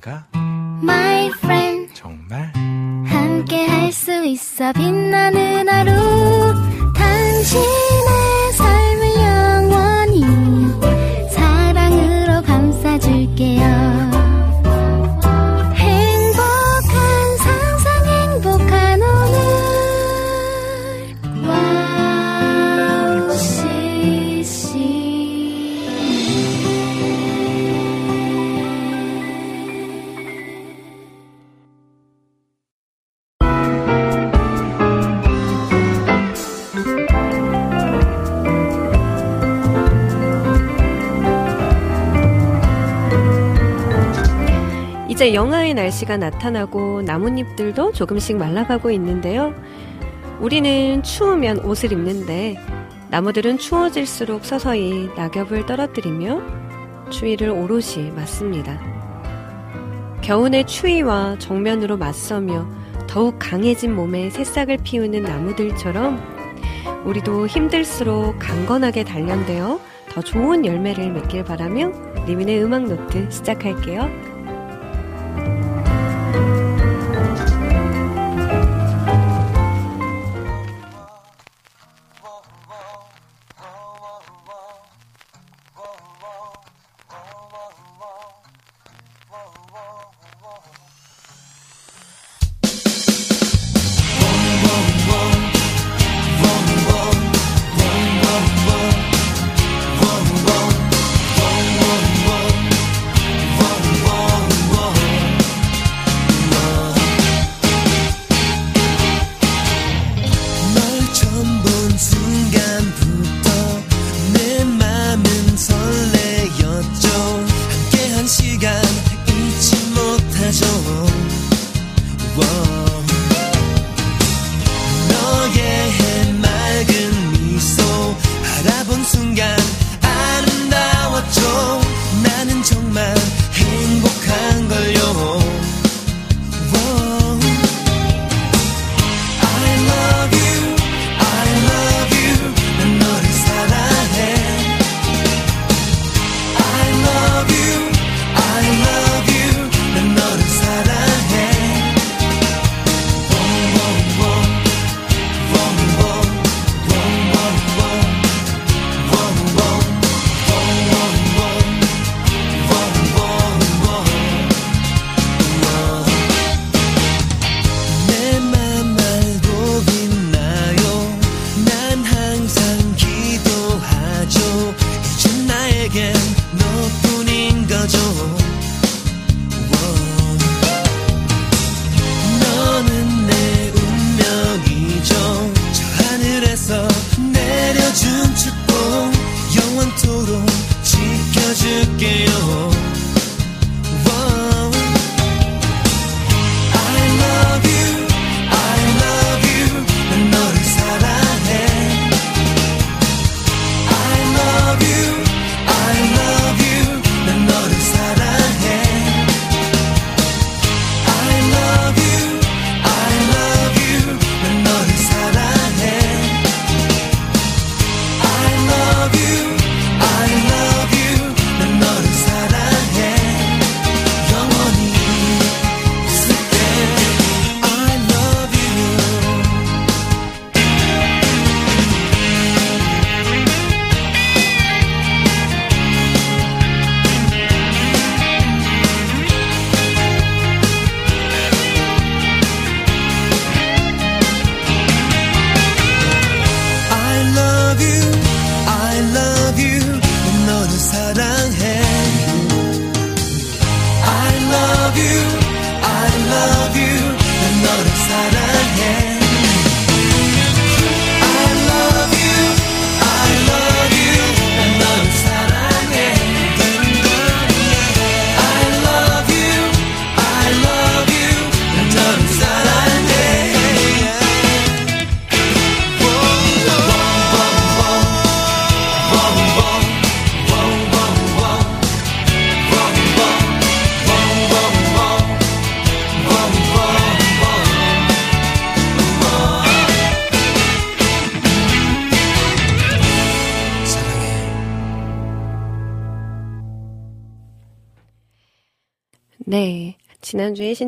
내가 My friend 정말 함께 할 수 있어. 빛나는 하루 날씨가 나타나고 나뭇잎들도 조금씩 말라가고 있는데요. 우리는 추우면 옷을 입는데 나무들은 추워질수록 서서히 낙엽을 떨어뜨리며 추위를 오롯이 맞습니다. 겨운의 추위와 정면으로 맞서며 더욱 강해진 몸에 새싹을 피우는 나무들처럼 우리도 힘들수록 강건하게 단련되어 더 좋은 열매를 맺길 바라며 리민의 음악 노트 시작할게요.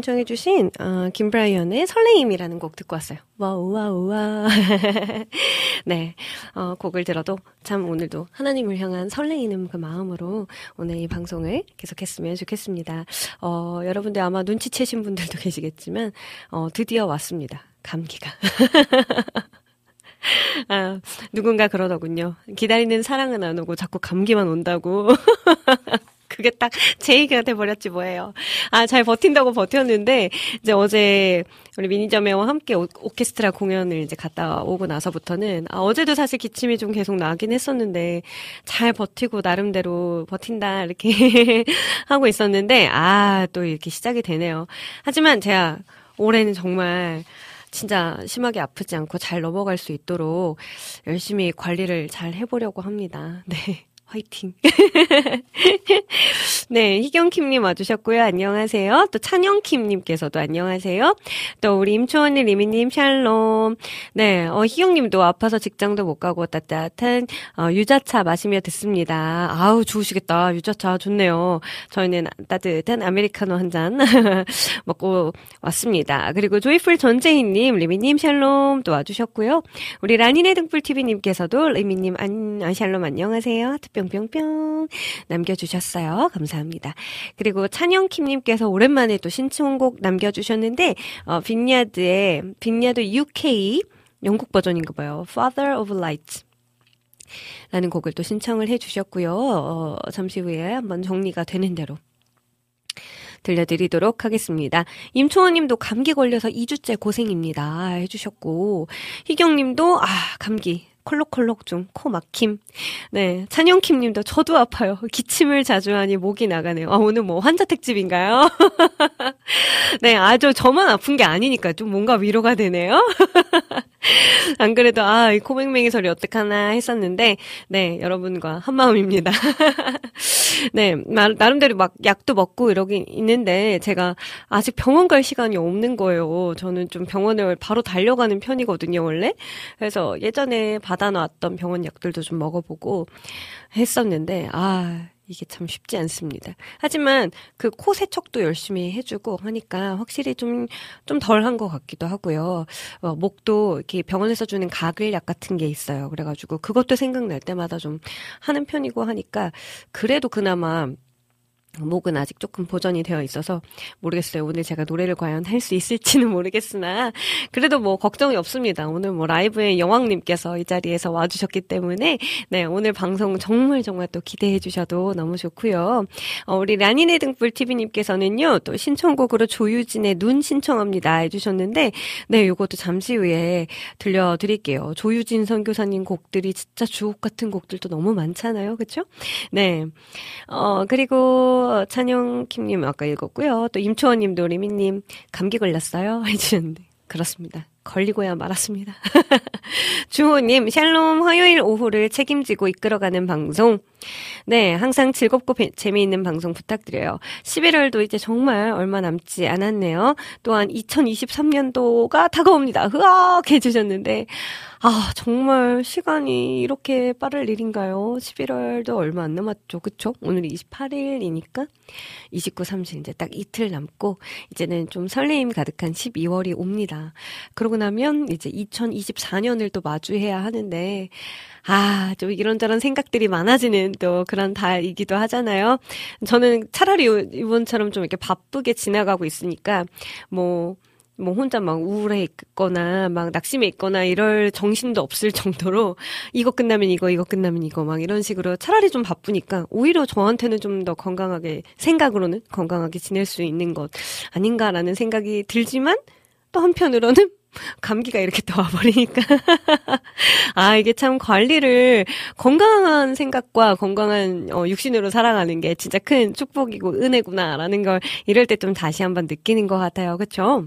신청해주신, 어, 김브라이언의 설레임이라는 곡 듣고 왔어요. 와우, 와우, 와. 네. 어, 곡을 들어도 참 오늘도 하나님을 향한 설레이는 그 마음으로 오늘 이 방송을 계속했으면 좋겠습니다. 어, 여러분들 아마 눈치채신 분들도 계시겠지만, 어, 드디어 왔습니다. 감기가. 아, 누군가 그러더군요. 기다리는 사랑은 안 오고 자꾸 감기만 온다고. 그게 딱 제 얘기가 돼버렸지 뭐예요. 아, 잘 버틴다고 버텼는데, 이제 어제 우리 미니저메와 함께 오, 오케스트라 공연을 이제 갔다 오고 나서부터는, 아, 어제도 사실 기침이 좀 계속 나긴 했었는데, 잘 버티고 나름대로 버틴다, 이렇게 하고 있었는데, 아, 또 이렇게 시작이 되네요. 하지만 제가 올해는 정말 진짜 심하게 아프지 않고 잘 넘어갈 수 있도록 열심히 관리를 잘 해보려고 합니다. 네. 화이팅. 네, 희경킴님 와주셨고요. 안녕하세요. 또 찬영킴님께서도 안녕하세요. 또 우리 임초원님, 리미님, 샬롬. 네, 어, 희경님도 아파서 직장도 못 가고 따뜻한 어, 유자차 마시며 듣습니다. 아우, 좋으시겠다. 유자차 좋네요. 저희는 따뜻한 아메리카노 한 잔 먹고 왔습니다. 그리고 조이풀 전재희님, 리미님, 샬롬 또 와주셨고요. 우리 라니네 등불TV님께서도 리미님, 안, 아, 샬롬 안녕하세요. 특별 뿅뿅뿅 남겨주셨어요. 감사합니다. 그리고 찬영킴님께서 오랜만에 또 신청곡 남겨주셨는데, 어, 빈야드의, 빈야드 UK 영국 버전인가 봐요. Father of Light. 라는 곡을 또 신청을 해주셨고요. 어, 잠시 후에 한번 정리가 되는 대로 들려드리도록 하겠습니다. 임초원님도 감기 걸려서 2주째 고생입니다. 해주셨고, 희경님도, 아, 감기. 콜록콜록 중, 코 막힘. 네. 찬영킴 님도 저도 아파요. 기침을 자주 하니 목이 나가네요. 아, 오늘 뭐 환자 택집인가요? 네. 아주 저만 아픈 게 아니니까 좀 뭔가 위로가 되네요. 안 그래도, 아, 이 코맹맹이 소리 어떡하나 했었는데, 네. 여러분과 한 마음입니다. 네. 나 름대로 막 약도 먹고 이러긴 있는데, 제가 아직 병원 갈 시간이 없는 거예요. 저는 좀 병원을 바로 달려가는 편이거든요, 원래. 그래서 예전에 받아 놨던 병원 약들도 좀 먹어보고 했었는데, 아, 이게 참 쉽지 않습니다. 하지만 그 코 세척도 열심히 해주고 하니까 확실히 좀, 좀 덜한 것 같기도 하고요. 어, 목도 이렇게 병원에서 주는 가글약 같은 게 있어요. 그래가지고 그것도 생각날 때마다 좀 하는 편이고 하니까 그래도 그나마 목은 아직 조금 보존이 되어 있어서 모르겠어요. 오늘 제가 노래를 과연 할 수 있을지는 모르겠으나 그래도 뭐 걱정이 없습니다. 오늘 뭐 라이브에 여왕님께서 이 자리에서 와주셨기 때문에 네 오늘 방송 정말 정말 또 기대해 주셔도 너무 좋고요. 어, 우리 라니네 등불 TV님께서는요 또 신청곡으로 조유진의 눈 신청합니다 해주셨는데 네 요것도 잠시 후에 들려드릴게요. 조유진 선교사님 곡들이 진짜 주옥 같은 곡들도 너무 많잖아요, 그렇죠? 네. 어 그리고 찬영킴님 아까 읽었고요. 또 임초원님도 리미님 감기 걸렸어요 해주셨는데 그렇습니다. 걸리고야 말았습니다. 주호님, 샬롬 화요일 오후를 책임지고 이끌어가는 방송. 네, 항상 즐겁고 배, 재미있는 방송 부탁드려요. 11월도 이제 정말 얼마 남지 않았네요. 또한 2023년도가 다가옵니다. 흐악 해주셨는데, 아, 정말 시간이 이렇게 빠를 일인가요? 11월도 얼마 안 남았죠. 그쵸? 오늘이 28일이니까 29, 30 이제 딱 이틀 남고 이제는 좀 설레임 가득한 12월이 옵니다. 그러고 나면 이제 2024년을 또 마주해야 하는데 아, 좀 이런저런 생각들이 많아지는 또 그런 달이기도 하잖아요. 저는 차라리 이번처럼 좀 이렇게 바쁘게 지나가고 있으니까 뭐 뭐 혼자 막 우울해 있거나 막 낙심해 있거나 이럴 정신도 없을 정도로 이거 끝나면 이거 이거 끝나면 이거 막 이런 식으로 차라리 좀 바쁘니까 오히려 저한테는 좀 더 건강하게 생각으로는 건강하게 지낼 수 있는 것 아닌가라는 생각이 들지만 또 한편으로는 감기가 이렇게 또 와버리니까. 아, 이게 참 관리를 건강한 생각과 건강한 어, 육신으로 살아가는 게 진짜 큰 축복이고 은혜구나라는 걸 이럴 때 좀 다시 한번 느끼는 것 같아요. 그쵸?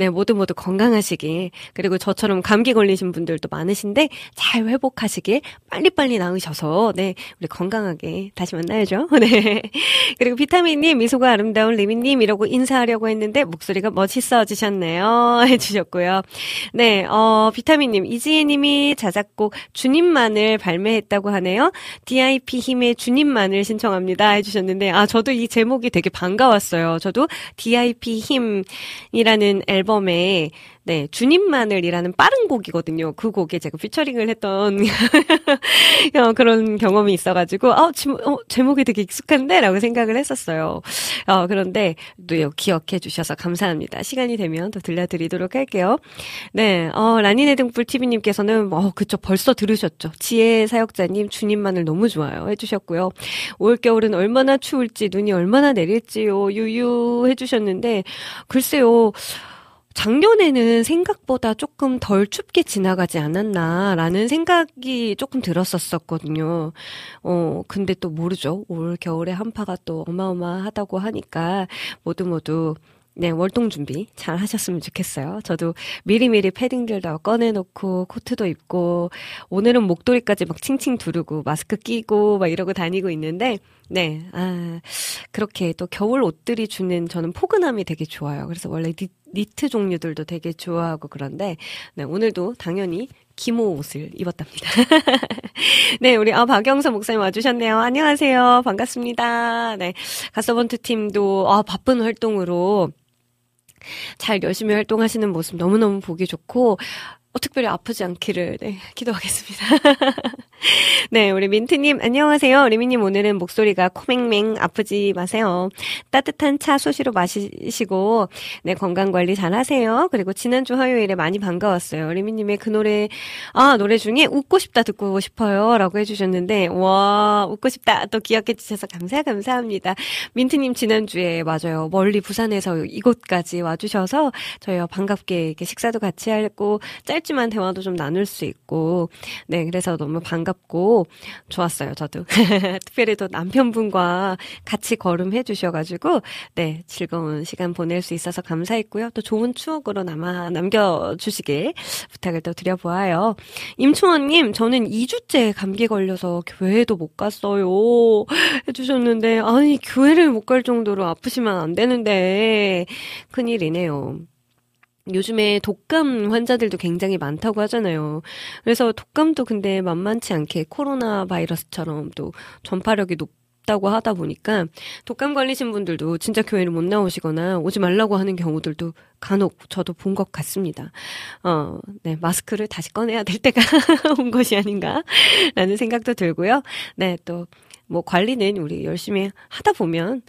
네, 모두 모두 건강하시길. 그리고 저처럼 감기 걸리신 분들도 많으신데 잘 회복하시길. 빨리빨리 나으셔서, 네, 우리 건강하게 다시 만나야죠. 네. 그리고 비타민님, 미소가 아름다운 리미님 이러고 인사하려고 했는데 목소리가 멋있어지셨네요. 해주셨고요. 네, 어, 비타민님, 이지혜님이 자작곡 주님만을 발매했다고 하네요. DIP 힘의 주님만을 신청합니다. 해주셨는데, 아, 저도 이 제목이 되게 반가웠어요. 저도 DIP 힘이라는 앨범 에 네, 주님만을이라는 빠른 곡이거든요. 그 곡에 제가 피처링을 했던 어, 그런 경험이 있어가지고, 아, 지, 어, 제목이 되게 익숙한데? 라고 생각을 했었어요. 어, 그런데 또 기억해 주셔서 감사합니다. 시간이 되면 또 들려드리도록 할게요. 네, 어, 라니네 등불TV님께서는, 어, 그쵸, 벌써 들으셨죠. 지혜 사역자님, 주님만을 너무 좋아요. 해주셨고요. 올 겨울은 얼마나 추울지, 눈이 얼마나 내릴지요, 유유 해주셨는데, 글쎄요, 작년에는 생각보다 조금 덜 춥게 지나가지 않았나라는 생각이 조금 들었었거든요. 어, 근데 또 모르죠. 올 겨울에 한파가 또 어마어마하다고 하니까 모두 모두 네, 월동 준비 잘 하셨으면 좋겠어요. 저도 미리미리 패딩들 도 꺼내놓고 코트도 입고 오늘은 목도리까지 막 칭칭 두르고 마스크 끼고 막 이러고 다니고 있는데 네, 아, 그렇게 또 겨울 옷들이 주는 저는 포근함이 되게 좋아요. 그래서 원래 니, 니트 종류들도 되게 좋아하고 그런데 네, 오늘도 당연히 기모 옷을 입었답니다. 네, 우리 아 박영서 목사님 와주셨네요. 안녕하세요. 반갑습니다. 네, 가서번트 팀도 아 바쁜 활동으로 잘 열심히 활동하시는 모습 너무너무 보기 좋고 어, 특별히 아프지 않기를 네, 기도하겠습니다. 네, 우리 민트님 안녕하세요. 리미님 오늘은 목소리가 코맹맹 아프지 마세요. 따뜻한 차 수시로 마시고 네 건강 관리 잘 하세요. 그리고 지난주 화요일에 많이 반가웠어요. 리미님의 그 노래 아 노래 중에 웃고 싶다 듣고 싶어요라고 해주셨는데 와 웃고 싶다 또 기억해 주셔서 감사 감사합니다. 민트님 지난주에 맞아요 멀리 부산에서 이곳까지 와주셔서 저희와 반갑게 식사도 같이 하고 짤 짧지만 대화도 좀 나눌 수 있고, 네, 그래서 너무 반갑고 좋았어요, 저도. 특별히 또 남편분과 같이 걸음해 주셔가지고, 네, 즐거운 시간 보낼 수 있어서 감사했고요. 또 좋은 추억으로 남아, 남겨주시길 부탁을 또 드려보아요. 임초원님, 저는 2주째 감기 걸려서 교회도 못 갔어요. 해주셨는데, 아니, 교회를 못 갈 정도로 아프시면 안 되는데, 큰일이네요. 요즘에 독감 환자들도 굉장히 많다고 하잖아요. 그래서 독감도 근데 만만치 않게 코로나 바이러스처럼 또 전파력이 높 다고 하다 보니까 독감 걸리신 분들도 진짜 교회를 못 나오시거나 오지 말라고 하는 경우들도 간혹 저도 본 것 같습니다. 어, 네, 마스크를 다시 꺼내야 될 때가 온 것이 아닌가라는 생각도 들고요. 네, 또 뭐 관리는 우리 열심히 하다 보면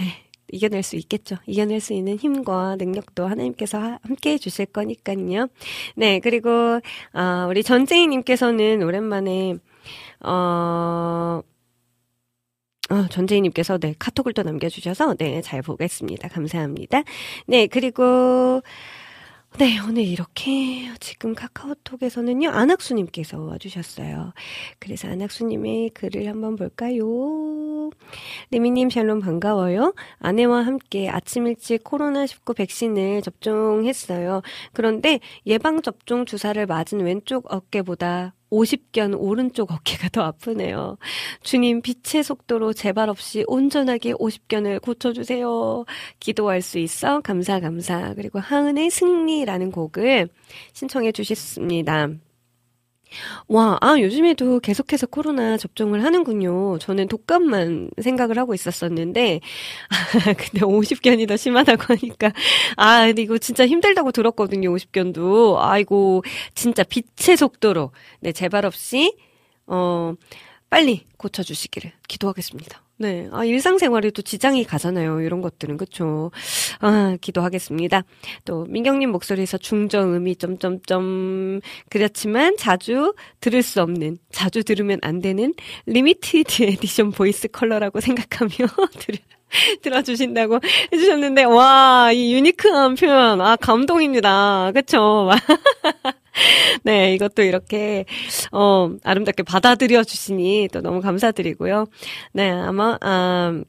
에이, 이겨낼 수 있겠죠. 이겨낼 수 있는 힘과 능력도 하나님께서 함께 해주실 거니까요. 네, 그리고, 어, 우리 전재희님께서는 오랜만에, 어, 어, 전재희님께서, 네, 카톡을 또 남겨주셔서, 네, 잘 보겠습니다. 감사합니다. 네, 그리고, 네, 오늘 이렇게 지금 카카오톡에서는요, 안학수님께서 와주셨어요. 그래서 안학수님의 글을 한번 볼까요? 리미님 샬롬 반가워요. 아내와 함께 아침 일찍 코로나19 백신을 접종했어요. 그런데 예방접종 주사를 맞은 왼쪽 어깨보다 50견 오른쪽 어깨가 더 아프네요. 주님 빛의 속도로 재발 없이 온전하게 50견을 고쳐주세요. 기도할 수 있어 감사 감사. 그리고 하은의 승리라는 곡을 신청해 주셨습니다. 와, 아, 요즘에도 계속해서 코로나 접종을 하는군요. 저는 독감만 생각을 하고 있었었는데, 아, 근데 50견이 더 심하다고 하니까, 아, 이거 진짜 힘들다고 들었거든요, 50견도. 아이고, 진짜 빛의 속도로, 네, 재발 없이, 어, 빨리 고쳐주시기를 기도하겠습니다. 네. 아, 일상생활에도 지장이 가잖아요. 이런 것들은. 그쵸. 아, 기도하겠습니다. 또, 민경님 목소리에서 중저음이 점점점, 그렇지만 자주 들을 수 없는, 자주 들으면 안 되는 limited edition voice 컬러라고 생각하며 들, 들어주신다고 해주셨는데, 와, 이 유니크한 표현, 아, 감동입니다. 그쵸. 네, 이것도 이렇게, 어, 아름답게 받아들여 주시니 또 너무 감사드리고요. 네, 아마, 아,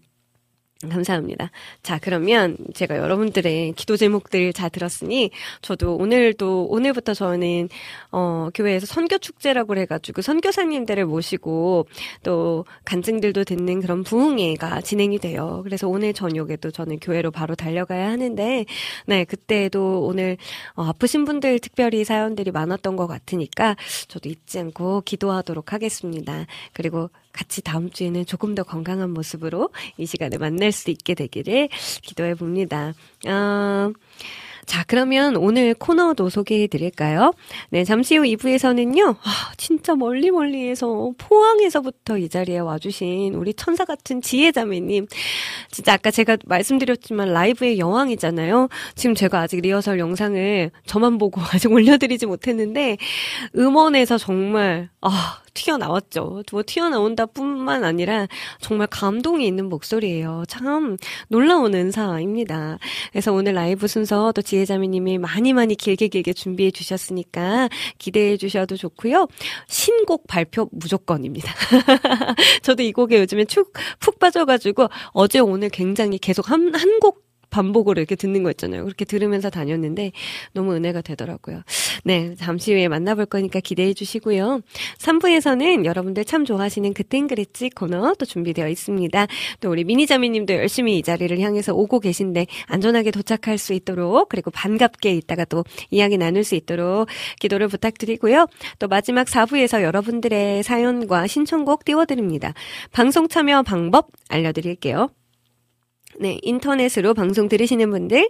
감사합니다. 자, 그러면 제가 여러분들의 기도 제목들 잘 들었으니 저도 오늘도 오늘부터 저는 어 교회에서 선교 축제라고 해 가지고 선교사님들을 모시고 또 간증들도 듣는 그런 부흥회가 진행이 돼요. 그래서 오늘 저녁에도 저는 교회로 바로 달려가야 하는데 네, 그때도 오늘 어, 아프신 분들 특별히 사연들이 많았던 것 같으니까 저도 잊지 않고 기도하도록 하겠습니다. 그리고 같이 다음 주에는 조금 더 건강한 모습으로 이 시간에 만날 수 있게 되기를 기도해 봅니다. 어, 자, 그러면 오늘 코너도 소개해 드릴까요? 네, 잠시 후 2부에서는요, 아, 진짜 멀리 멀리에서, 포항에서부터 이 자리에 와주신 우리 천사 같은 지혜자매님. 진짜 아까 제가 말씀드렸지만 라이브의 여왕이잖아요. 지금 제가 아직 리허설 영상을 저만 보고 아직 올려드리지 못했는데, 음원에서 정말, 아, 튀어나왔죠. 뭐 튀어나온다 뿐만 아니라 정말 감동이 있는 목소리예요. 참 놀라운 은사입니다. 그래서 오늘 라이브 순서 또 지 혜자매님이 많이 많이 길게 길게 준비해 주셨으니까 기대해 주셔도 좋고요. 신곡 발표 무조건입니다. 저도 이 곡에 요즘에 축, 푹 빠져가지고 어제 오늘 굉장히 계속 한, 한 곡 반복으로 이렇게 듣는 거 있잖아요. 그렇게 들으면서 다녔는데 너무 은혜가 되더라고요. 네, 잠시 후에 만나볼 거니까 기대해 주시고요. 3부에서는 여러분들 참 좋아하시는 그땐 그랬지 코너 또 준비되어 있습니다. 또 우리 미니자매님도 열심히 이 자리를 향해서 오고 계신데 안전하게 도착할 수 있도록 그리고 반갑게 있다가 또 이야기 나눌 수 있도록 기도를 부탁드리고요. 또 마지막 4부에서 여러분들의 사연과 신청곡 띄워드립니다. 방송 참여 방법 알려드릴게요. 네, 인터넷으로 방송 들으시는 분들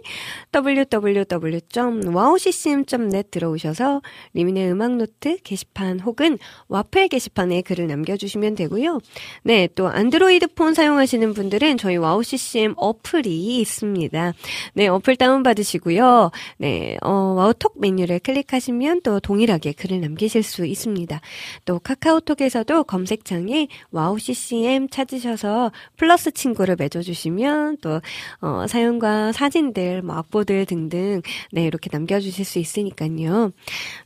www.wowccm.net 들어오셔서 리민의 음악 노트 게시판 혹은 와플 게시판에 글을 남겨 주시면 되고요. 네, 또 안드로이드 폰 사용하시는 분들은 저희 와우ccm 어플이 있습니다. 네, 어플 다운 받으시고요. 네, 어, 와우톡 메뉴를 클릭하시면 또 동일하게 글을 남기실 수 있습니다. 또 카카오톡에서도 검색창에 와우ccm 찾으셔서 플러스 친구를 맺어 주시면 또 어, 사연과 사진들, 뭐 악보들 등등 네 이렇게 남겨주실 수 있으니까요.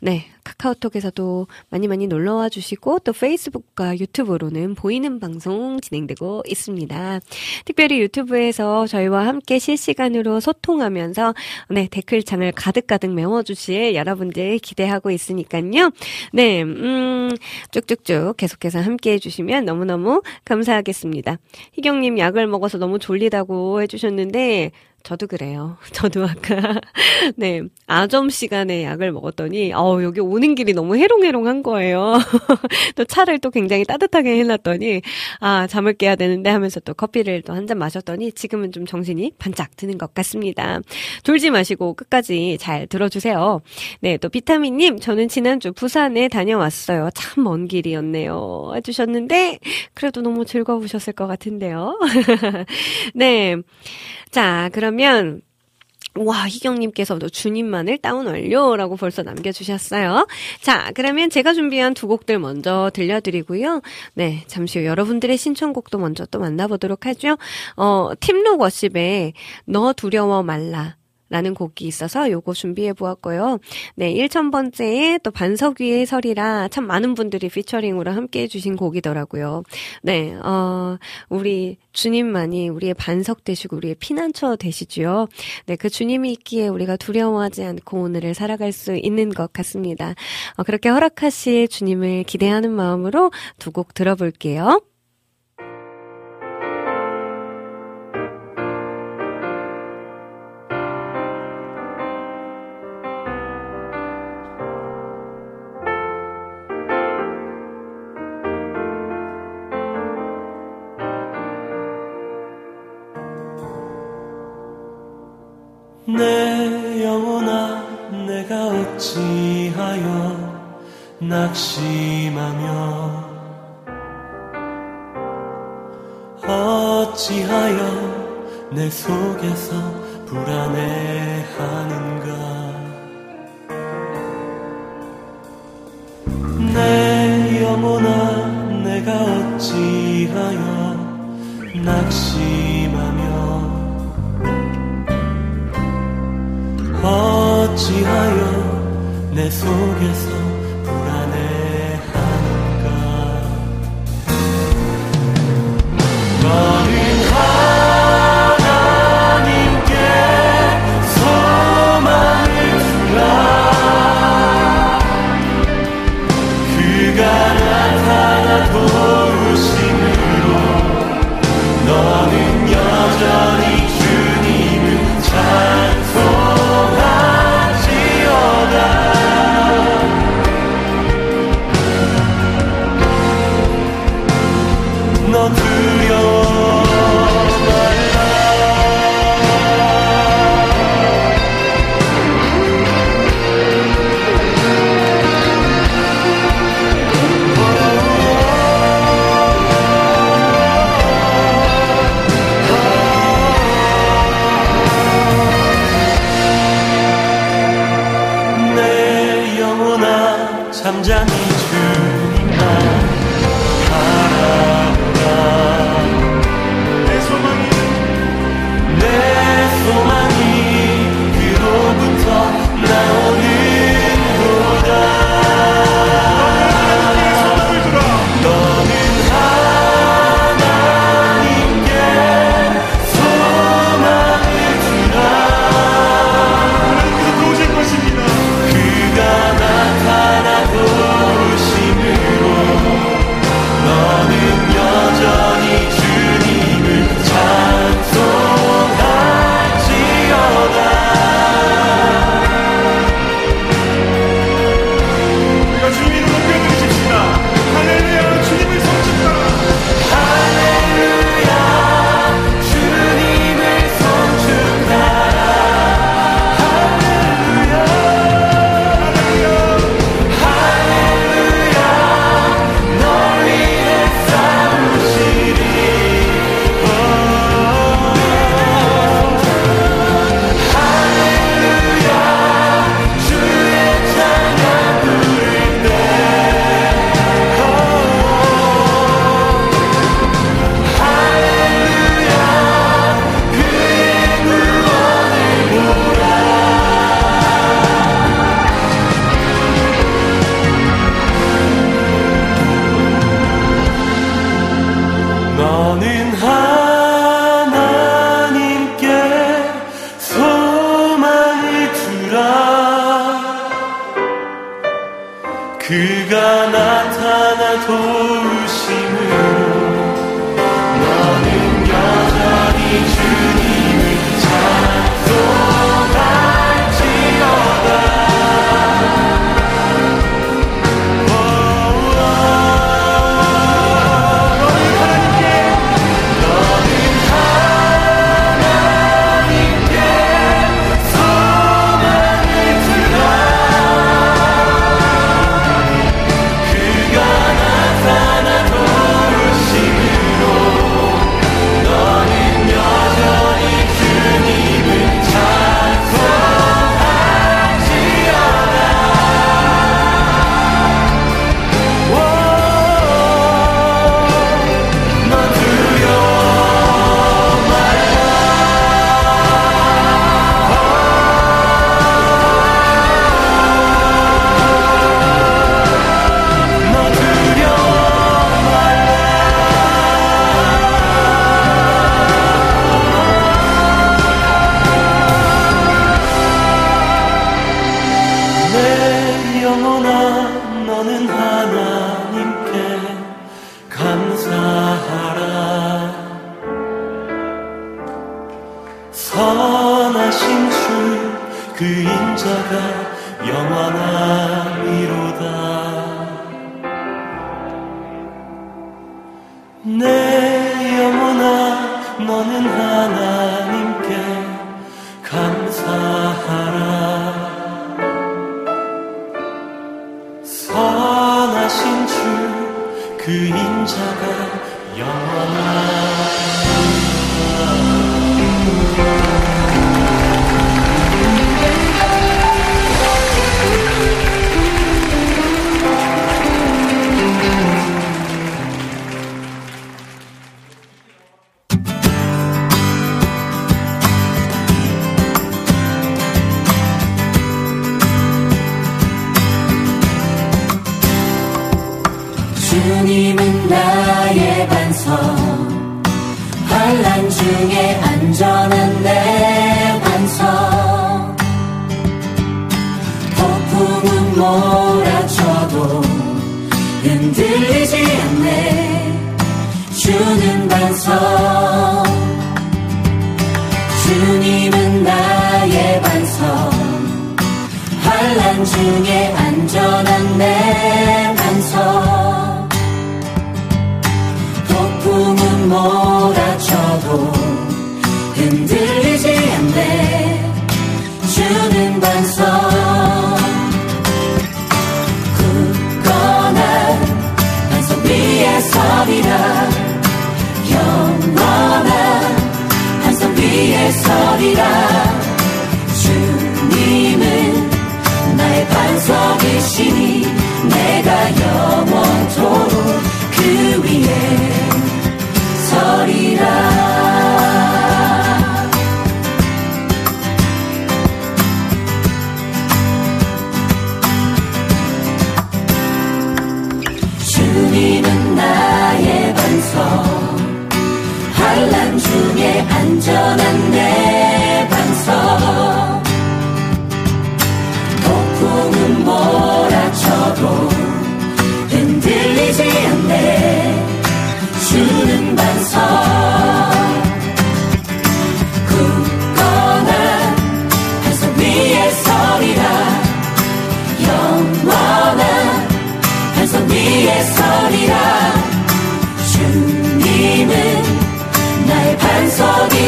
네 카카오톡에서도 많이 많이 놀러와 주시고 또 페이스북과 유튜브로는 보이는 방송 진행되고 있습니다. 특별히 유튜브에서 저희와 함께 실시간으로 소통하면서 네 댓글창을 가득가득 메워주실 여러분들 기대하고 있으니까요. 네, 음, 쭉쭉쭉 계속해서 함께 해주시면 너무너무 감사하겠습니다. 희경님 약을 먹어서 너무 졸리다고 해주셨는데 저도 그래요. 저도 아까, 네, 아점 시간에 약을 먹었더니, 어 여기 오는 길이 너무 해롱해롱한 거예요. 또 차를 또 굉장히 따뜻하게 해놨더니, 아, 잠을 깨야 되는데 하면서 또 커피를 또 한 잔 마셨더니, 지금은 좀 정신이 반짝 드는 것 같습니다. 졸지 마시고 끝까지 잘 들어주세요. 네, 또 비타민님, 저는 지난주 부산에 다녀왔어요. 참 먼 길이었네요. 해주셨는데, 그래도 너무 즐거우셨을 것 같은데요. 네. 자, 그 러면 와, 희경님께서도 주님만을 다운 완료라고 벌써 남겨주셨어요. 자, 그러면 제가 준비한 두 곡들 먼저 들려드리고요. 네, 잠시 후 여러분들의 신청곡도 먼저 또 만나보도록 하죠. 어, 팀록 워십에 너 두려워 말라. 라는 곡이 있어서 요거 준비해 보았고요. 네, 1000번째에 또 반석 위의 설이라 참 많은 분들이 피처링으로 함께 해주신 곡이더라고요. 네, 어, 우리 주님만이 우리의 반석 되시고 우리의 피난처 되시지요. 네, 그 주님이 있기에 우리가 두려워하지 않고 오늘을 살아갈 수 있는 것 같습니다. 어, 그렇게 허락하실 주님을 기대하는 마음으로 두 곡 들어볼게요. 내 영혼아 내가 어찌하여 낙심하며 어찌하여 내 속에서 불안해하는가? 내 영혼아 내가 어찌하여 낙심하며 어찌하여 내 속에서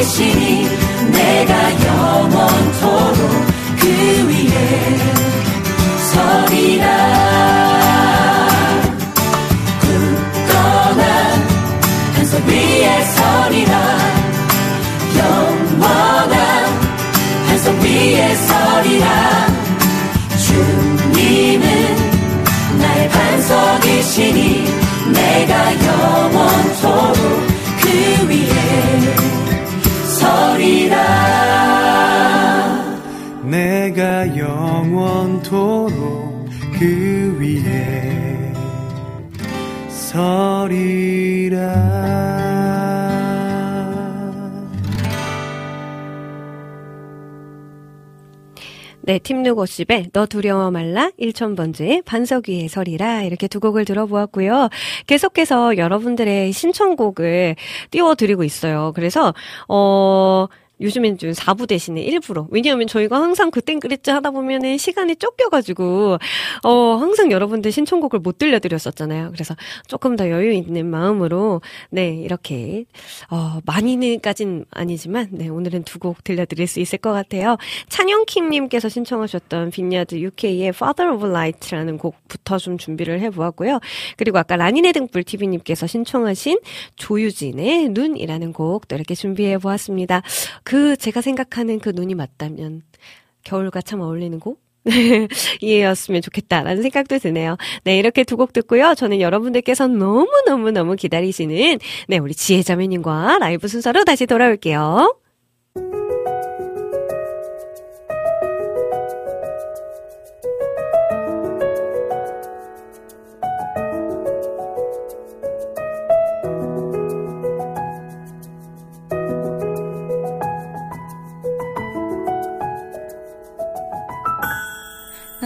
반석이시니 내가 영원토록 그 위에 서리라. 굳건한 반석 위에 서리라. 영원한 반석 위에 서리라. 주님은 나의 반석이시니 내가 영원 영원토록 그 위에 서리라 네, 팀 누고십의 너 두려워 말라 1000번째 반석 위에 서리라 이렇게 두 곡을 들어보았고요. 계속해서 여러분들의 신청곡을 띄워드리고 있어요. 그래서 어 요즘엔 좀 4부 대신에 1부로. 왜냐하면 저희가 항상 그땐 그랬지 하다 보면은 시간이 쫓겨가지고, 어, 항상 여러분들 신청곡을 못 들려드렸었잖아요. 그래서 조금 더 여유 있는 마음으로, 네, 이렇게, 어, 많이는까진 아니지만, 네, 오늘은 두 곡 들려드릴 수 있을 것 같아요. 찬영킴님께서 신청하셨던 빈야드 UK의 Father of Light라는 곡부터 좀 준비를 해보았고요. 그리고 아까 라니네 등불 TV님께서 신청하신 조유진의 눈이라는 곡도 이렇게 준비해 보았습니다. 그 제가 생각하는 그 눈이 맞다면 겨울과 참 어울리는 곡? 이해였으면 좋겠다라는 생각도 드네요. 네, 이렇게 두 곡 듣고요. 저는 여러분들께서 너무너무너무 기다리시는, 네, 우리 지혜자매님과 라이브 순서로 다시 돌아올게요.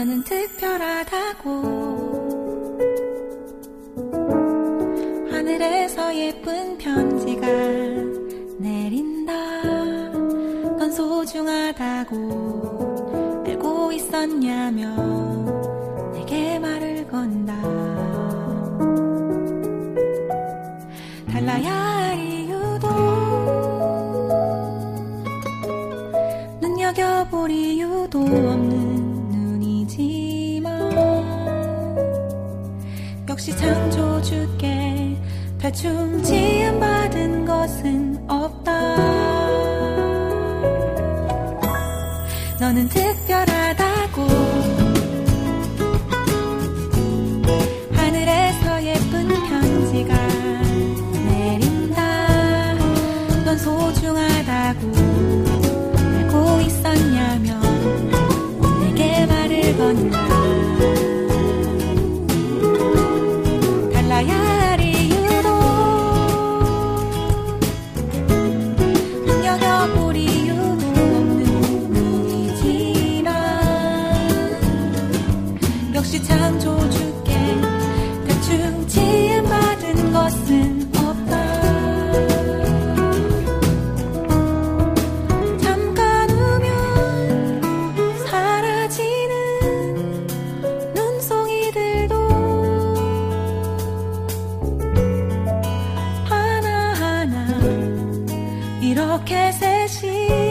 너는 특별하다고. 하늘에서 예쁜 편지가 내린다. 넌 소중하다고 알고 있었냐며 내게 말을 건다. 달라야 할 이유도 눈여겨볼 이유도 없는 창조주께 대충 지음받은 것은 없다. 너는 특별하다고. 하늘에서 예쁜 편지가 내린다. 넌 소중하다고 알고 있었냐며 내게 말을 건다 이렇게 셋이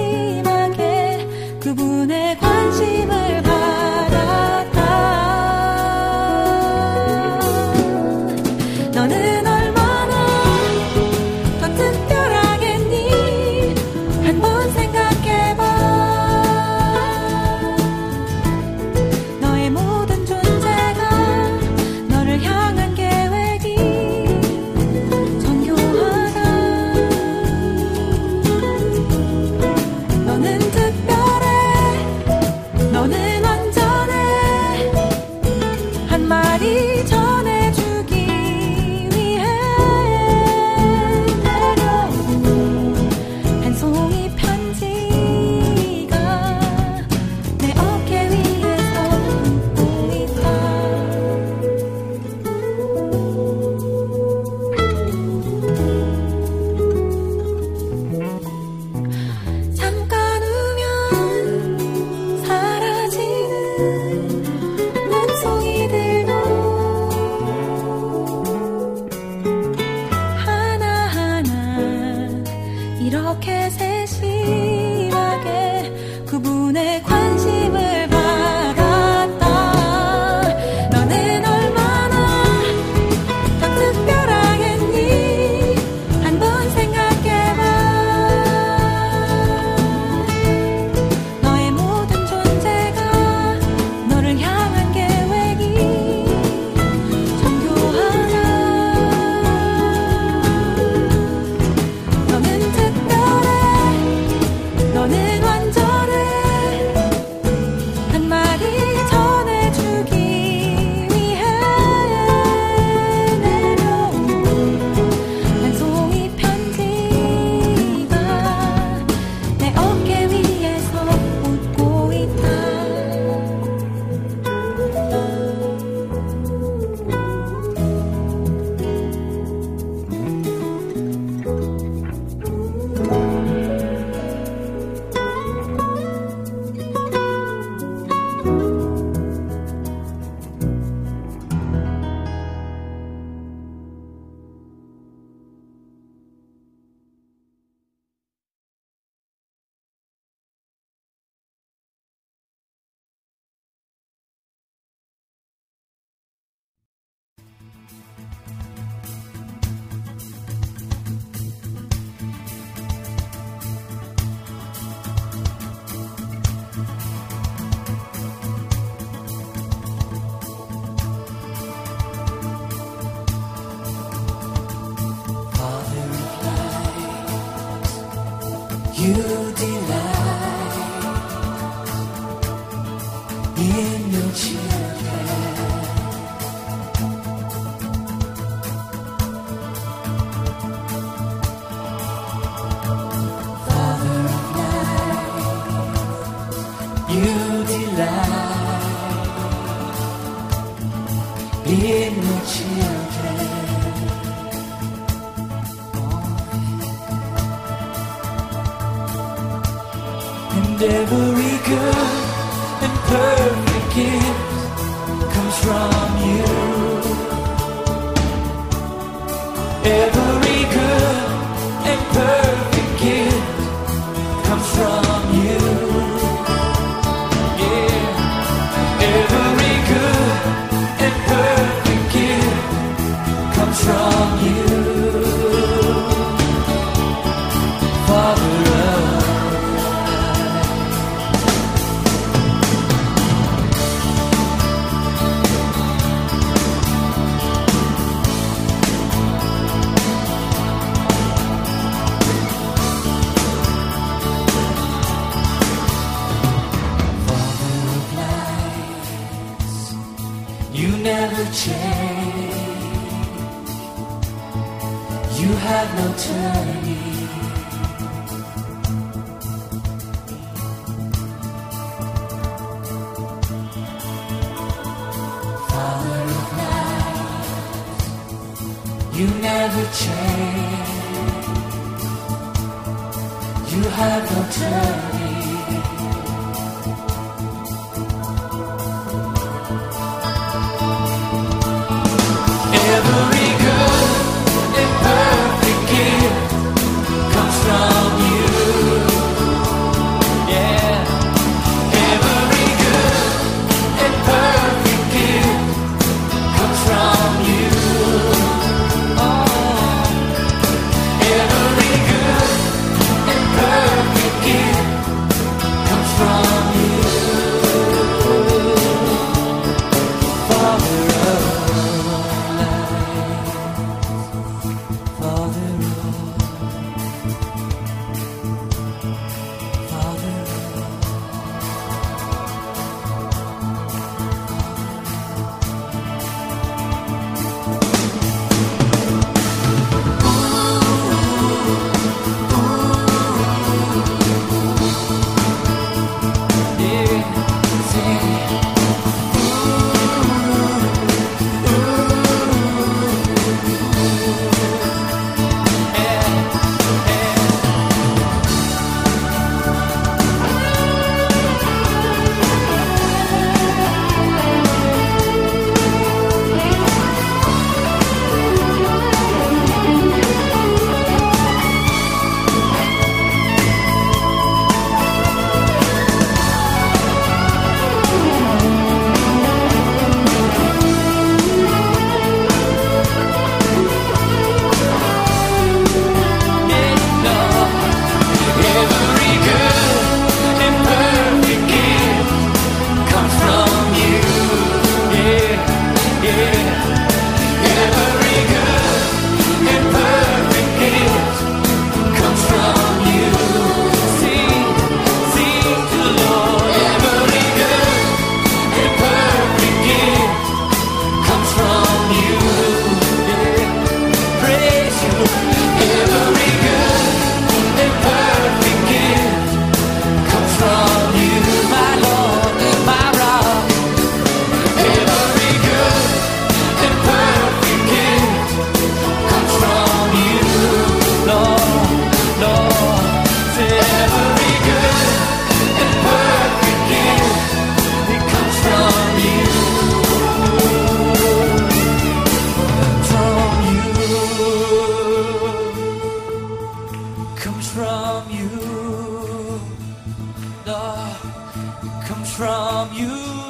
from you.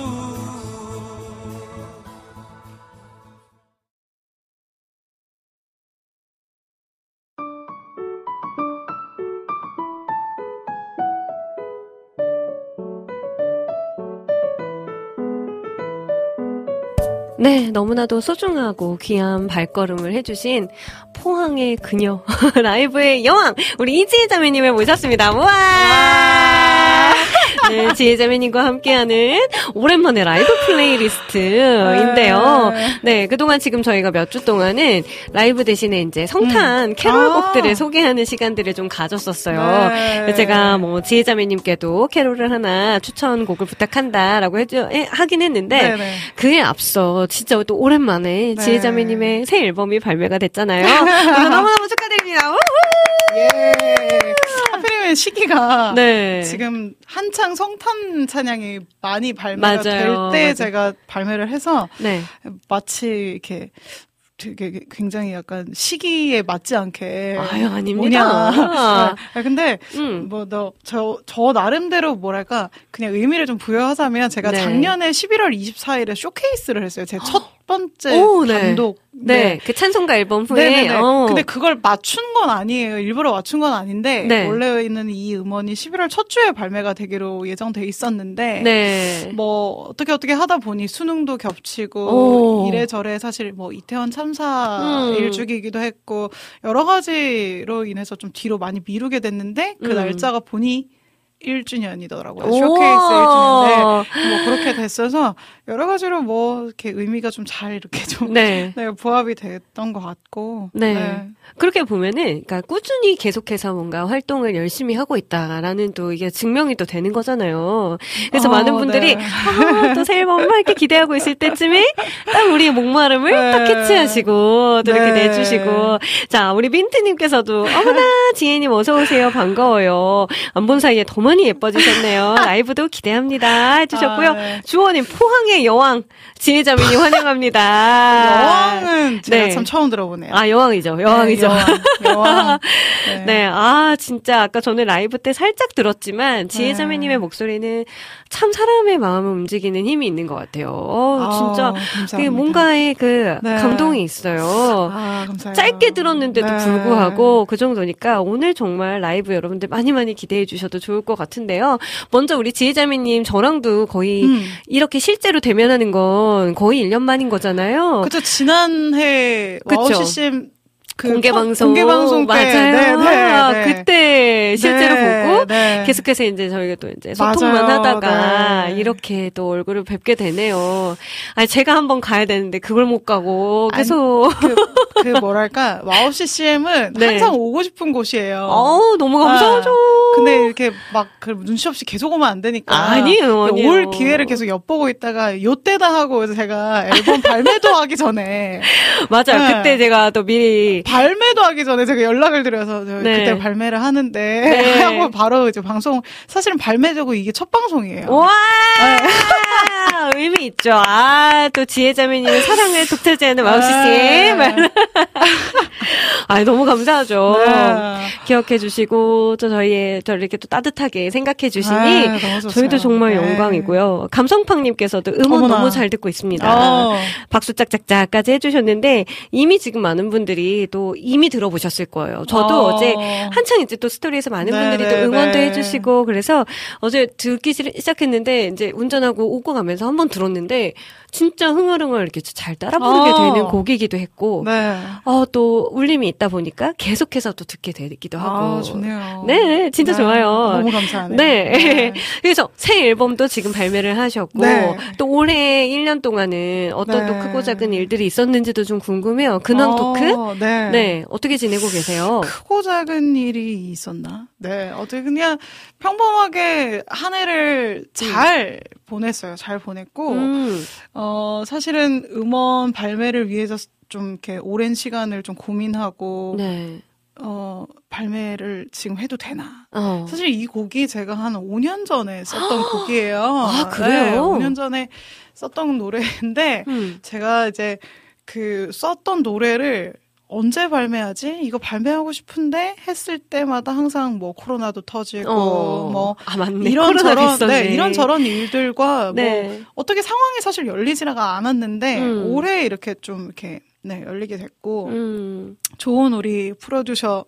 네, 너무나도 소중하고 귀한 발걸음을 해주신 포항의 그녀, 라이브의 여왕, 우리 이지혜 자매님을 모셨습니다. 우와! 우와! 네, 지혜 자매님과 함께하는 오랜만에 라이브 playlist인데요. 네, 그동안 지금 저희가 몇 주 동안은 라이브 대신에 이제 성탄 캐롤곡들을 아. 소개하는 시간들을 좀 가졌었어요. 네. 제가 뭐 지혜 자매님께도 캐롤을 하나 추천곡을 부탁한다라고 해주, 해- 하긴 했는데 네네. 그에 앞서 진짜 또 오랜만에 네. 지혜자매님의 새 앨범이 발매가 됐잖아요. 너무너무 축하드립니다. 예. 하필이면 시기가 네. 지금 한창 성탄 찬양이 많이 발매가. 될 때. 제가 발매를 해서 네. 마치 이렇게 되게 굉장히 약간 시기에 맞지 않게 아유, 아닙니다. 뭐냐. 아, 근데 음. 뭐너저저 나름대로 뭐랄까 그냥 의미를 좀 부여하자면 제가 네. 작년에 11월 24일에 쇼케이스를 했어요. 제첫 번째 오, 네. 단독 네. 그 찬송가 앨범 후에. 네네네. 어. 근데 그걸 맞춘 건 아니에요. 일부러 맞춘 건 아닌데 네. 원래 있는 이 음원이 11월 첫 주에 발매가 되기로 예정돼 있었는데 네. 뭐 어떻게 어떻게 하다 보니 수능도 겹치고 오. 이래저래 사실 뭐 이태원 참사 음. 일주기이기도 했고 여러 가지로 인해서 좀 뒤로 많이 미루게 됐는데 그 음. 날짜가 보니 1주년이더라고요. 오. 쇼케이스 1주년인데 뭐 그렇게 됐어서 여러 가지로 뭐 이렇게 의미가 좀 잘 이렇게 좀 네. 네, 부합이 됐던 것 같고. 네. 그렇게 보면은, 그러니까 꾸준히 계속해서 뭔가 활동을 열심히 하고 있다라는 또 이게 증명이 또 되는 거잖아요. 그래서 어, 많은 분들이 네. 아, 또 새 앨범 이렇게 기대하고 있을 때쯤에 딱 우리의 목마름을 네. 딱 캐치하시고 또 이렇게 네. 내주시고 자 우리 민트님께서도 어머나 지혜님 어서 오세요 반가워요 안 본 사이에 더많 이 예뻐지셨네요 라이브도 기대합니다 해주셨고요 아, 네. 주원님 포항의 여왕 지혜자매님 환영합니다. 여왕은 제가 네. 참 처음 들어보네요. 아 여왕이죠 여왕이죠. 네, 여왕. 여왕. 네. 네, 아, 진짜 아까 저는 라이브 때 살짝 들었지만, 지혜자매님의 네. 목소리는 참 사람의 마음을 움직이는 힘이 있는 것 같아요. 어, 진짜. 그게 뭔가의 그 네. 감동이 있어요. 아. 짧게 들었는데도 네. 불구하고 그 정도니까 오늘 정말 라이브 여러분들 많이 많이 기대해 주셔도 좋을 것 같 은데요. 먼저 우리 지혜자매님 저랑도 거의 음. 이렇게 실제로 대면하는 건 거의 1년 만인 거잖아요. 그쵸, 지난해. 와우 CCM 그 공개 첫- 방송 공개 방송 때 맞아요. 네, 네, 아, 네. 그때 실제로 네, 보고 네. 계속해서 이제 저희가 또 이제 소통만 맞아요. 하다가 네. 이렇게 또 얼굴을 뵙게 되네요. 아니 제가 한번 가야 되는데 그걸 못 가고 아니, 계속 그, 그 뭐랄까 와우 CCM은 네. 항상 오고 싶은 곳이에요. 어우 너무 감사하죠. 근데 이렇게 막 그 눈치 없이 계속 오면 안 되니까 아니에요, 아니에요. 올 기회를 계속 엿보고 있다가 요때다 하고 그래서 제가 앨범 발매도 하기 전에 맞아요. 네. 그때 제가 또 미리 발매도 하기 전에 제가 연락을 드려서 저 네. 그때 발매를 하는데 네. 하고 바로 이제 방송 사실은 발매되고 이게 첫 방송이에요. 와 네. 의미 있죠. 아 또 지혜자매님의 사랑을 독차지하는 마우씨 씨. 네. 아 너무 감사하죠. 네. 기억해 주시고 또 저희의 저 이렇게 또 따뜻하게 생각해 주시니 좋습니다. 저희도 정말 네. 영광이고요. 감성팡님께서도 음원 어머나. 너무 잘 듣고 있습니다. 어. 박수 짝짝짝까지 해주셨는데 이미 지금 많은 분들이 또 이미 들어보셨을 거예요. 저도 어. 어. 제 한창 이제 또 스토리에서 많은 네, 분들이 네, 또 응원도 네. 해주시고 그래서 어제 듣기 시- 시작했는데 이제 운전하고 오고 가면 서 한 번 들었는데 진짜 흥얼흥얼 이렇게 잘 따라 부르게 어. 되는 곡이기도 했고 네. 어, 또 울림이 있다 보니까 계속해서 또 듣게 되기도 하고 아, 좋네요. 네, 진짜 네, 좋아요. 너무 감사하네요. 네. 그래서 새 앨범도 지금 발매를 하셨고 네. 또 올해 1년 동안은 어떤 네. 또 크고 작은 일들이 있었는지도 좀 궁금해요. 근황 토크? 어, 네. 네. 어떻게 지내고 계세요? 크고 작은 일이 있었나? 네, 어떻게 그냥 평범하게 한 해를 잘 보냈어요. 잘 보냈고, 음. 어, 사실은 음원 발매를 위해서 좀 이렇게 오랜 시간을 좀 고민하고, 네. 어, 발매를 지금 해도 되나? 어. 사실 이 곡이 제가 한 5년 전에 썼던 곡이에요. 아, 그래요? 네, 5년 전에 썼던 노래인데, 음. 제가 이제 그 썼던 노래를 언제 발매하지? 이거 발매하고 싶은데 했을 때마다 항상 뭐 코로나도 터지고 어. 뭐 아, 맞네. 이런 저런. 네, 이런 저런 일들과 네. 뭐 어떻게 상황이 사실 열리지가 않았는데 음. 올해 이렇게 좀 이렇게 네, 열리게 됐고 음. 좋은 우리 프로듀서